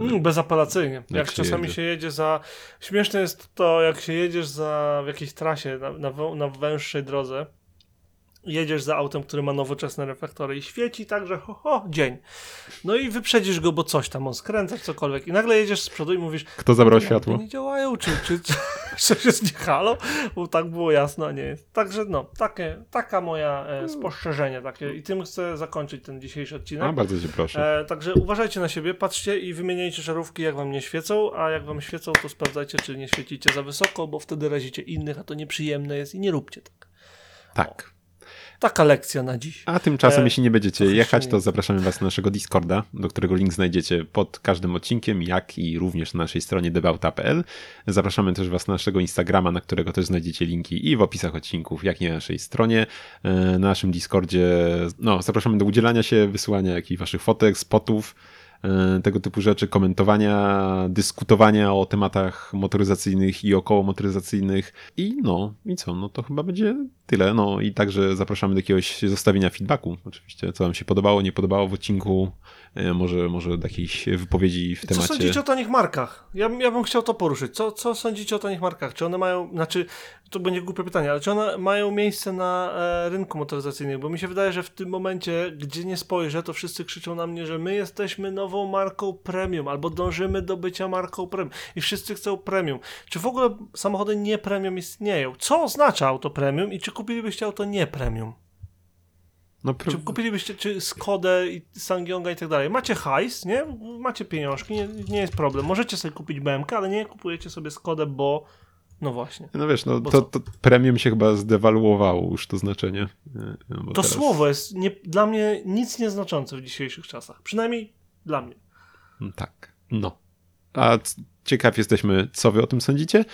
Mm, bezapelacyjnie. Jak, się czasami jedzie. się jedzie za... Śmieszne jest to, jak się jedziesz za w jakiejś trasie, na, na, na węższej drodze, jedziesz za autem, który ma nowoczesne reflektory i świeci tak, że ho, ho, dzień. No i wyprzedzisz go, bo coś tam, on skręca, cokolwiek. I nagle jedziesz z przodu i mówisz, Kto zabrał światło? nie działają, czy, czy, czy coś jest nie halo, bo tak było jasno, a nie jest. Także no, takie, taka moja e, spostrzeżenie takie i tym chcę zakończyć ten dzisiejszy odcinek. A, bardzo cię proszę. E, także uważajcie na siebie, patrzcie i wymieniajcie żarówki, jak wam nie świecą, a jak wam świecą, to sprawdzajcie, czy nie świecicie za wysoko, bo wtedy razicie innych, a to nieprzyjemne jest i nie róbcie tak. Tak. Taka lekcja na dziś. A tymczasem, E, jeśli nie będziecie jechać, to zapraszamy was na naszego Discorda, do którego link znajdziecie pod każdym odcinkiem, jak i również na naszej stronie debauta.pl. Zapraszamy też was na naszego Instagrama, na którego też znajdziecie linki i w opisach odcinków, jak i na naszej stronie. E, Na naszym Discordzie, no, zapraszamy do udzielania się, wysyłania jakichś waszych fotek, spotów, tego typu rzeczy, komentowania, dyskutowania o tematach motoryzacyjnych i około motoryzacyjnych. I no, i co? No to chyba będzie tyle. No i także zapraszamy do jakiegoś zostawienia feedbacku, oczywiście, co wam się podobało, nie podobało w odcinku, e, może, może do jakiejś wypowiedzi w Co temacie. sądzicie o tanich markach? Ja, bym- ja bym chciał to poruszyć. Co, co sądzicie o tanich markach? Czy one mają, znaczy, to będzie głupie pytanie, ale czy one mają miejsce na e, rynku motoryzacyjnym? Bo mi się wydaje, że w tym momencie, gdzie nie spojrzę, to wszyscy krzyczą na mnie, że my jesteśmy nową marką premium, albo dążymy do bycia marką premium. I wszyscy chcą premium. Czy w ogóle samochody nie premium istnieją? Co oznacza auto premium i czy kupilibyście auto nie premium? No, Czy kupilibyście czy Skodę i Sangyonga i tak dalej? Macie hajs, nie? Macie pieniążki, nie, nie jest problem. Możecie sobie kupić BMK, ale nie kupujecie sobie Skodę, bo no właśnie. no wiesz, no to, to premium się chyba zdewaluowało już to znaczenie. No, To teraz- słowo jest nie, dla mnie nic nieznaczące w dzisiejszych czasach. Przynajmniej dla mnie. Tak, no. A ciekaw jesteśmy, co wy o tym sądzicie,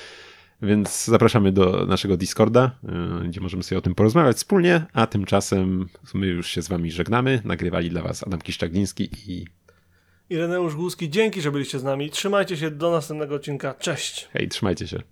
więc zapraszamy do naszego Discorda, y, gdzie możemy sobie o tym porozmawiać wspólnie, a tymczasem my już się z wami żegnamy. Nagrywali dla was Adam Kiszczagliński i Ireneusz Głuski, dzięki, że byliście z nami. Trzymajcie się do następnego odcinka. Cześć! hej, trzymajcie się.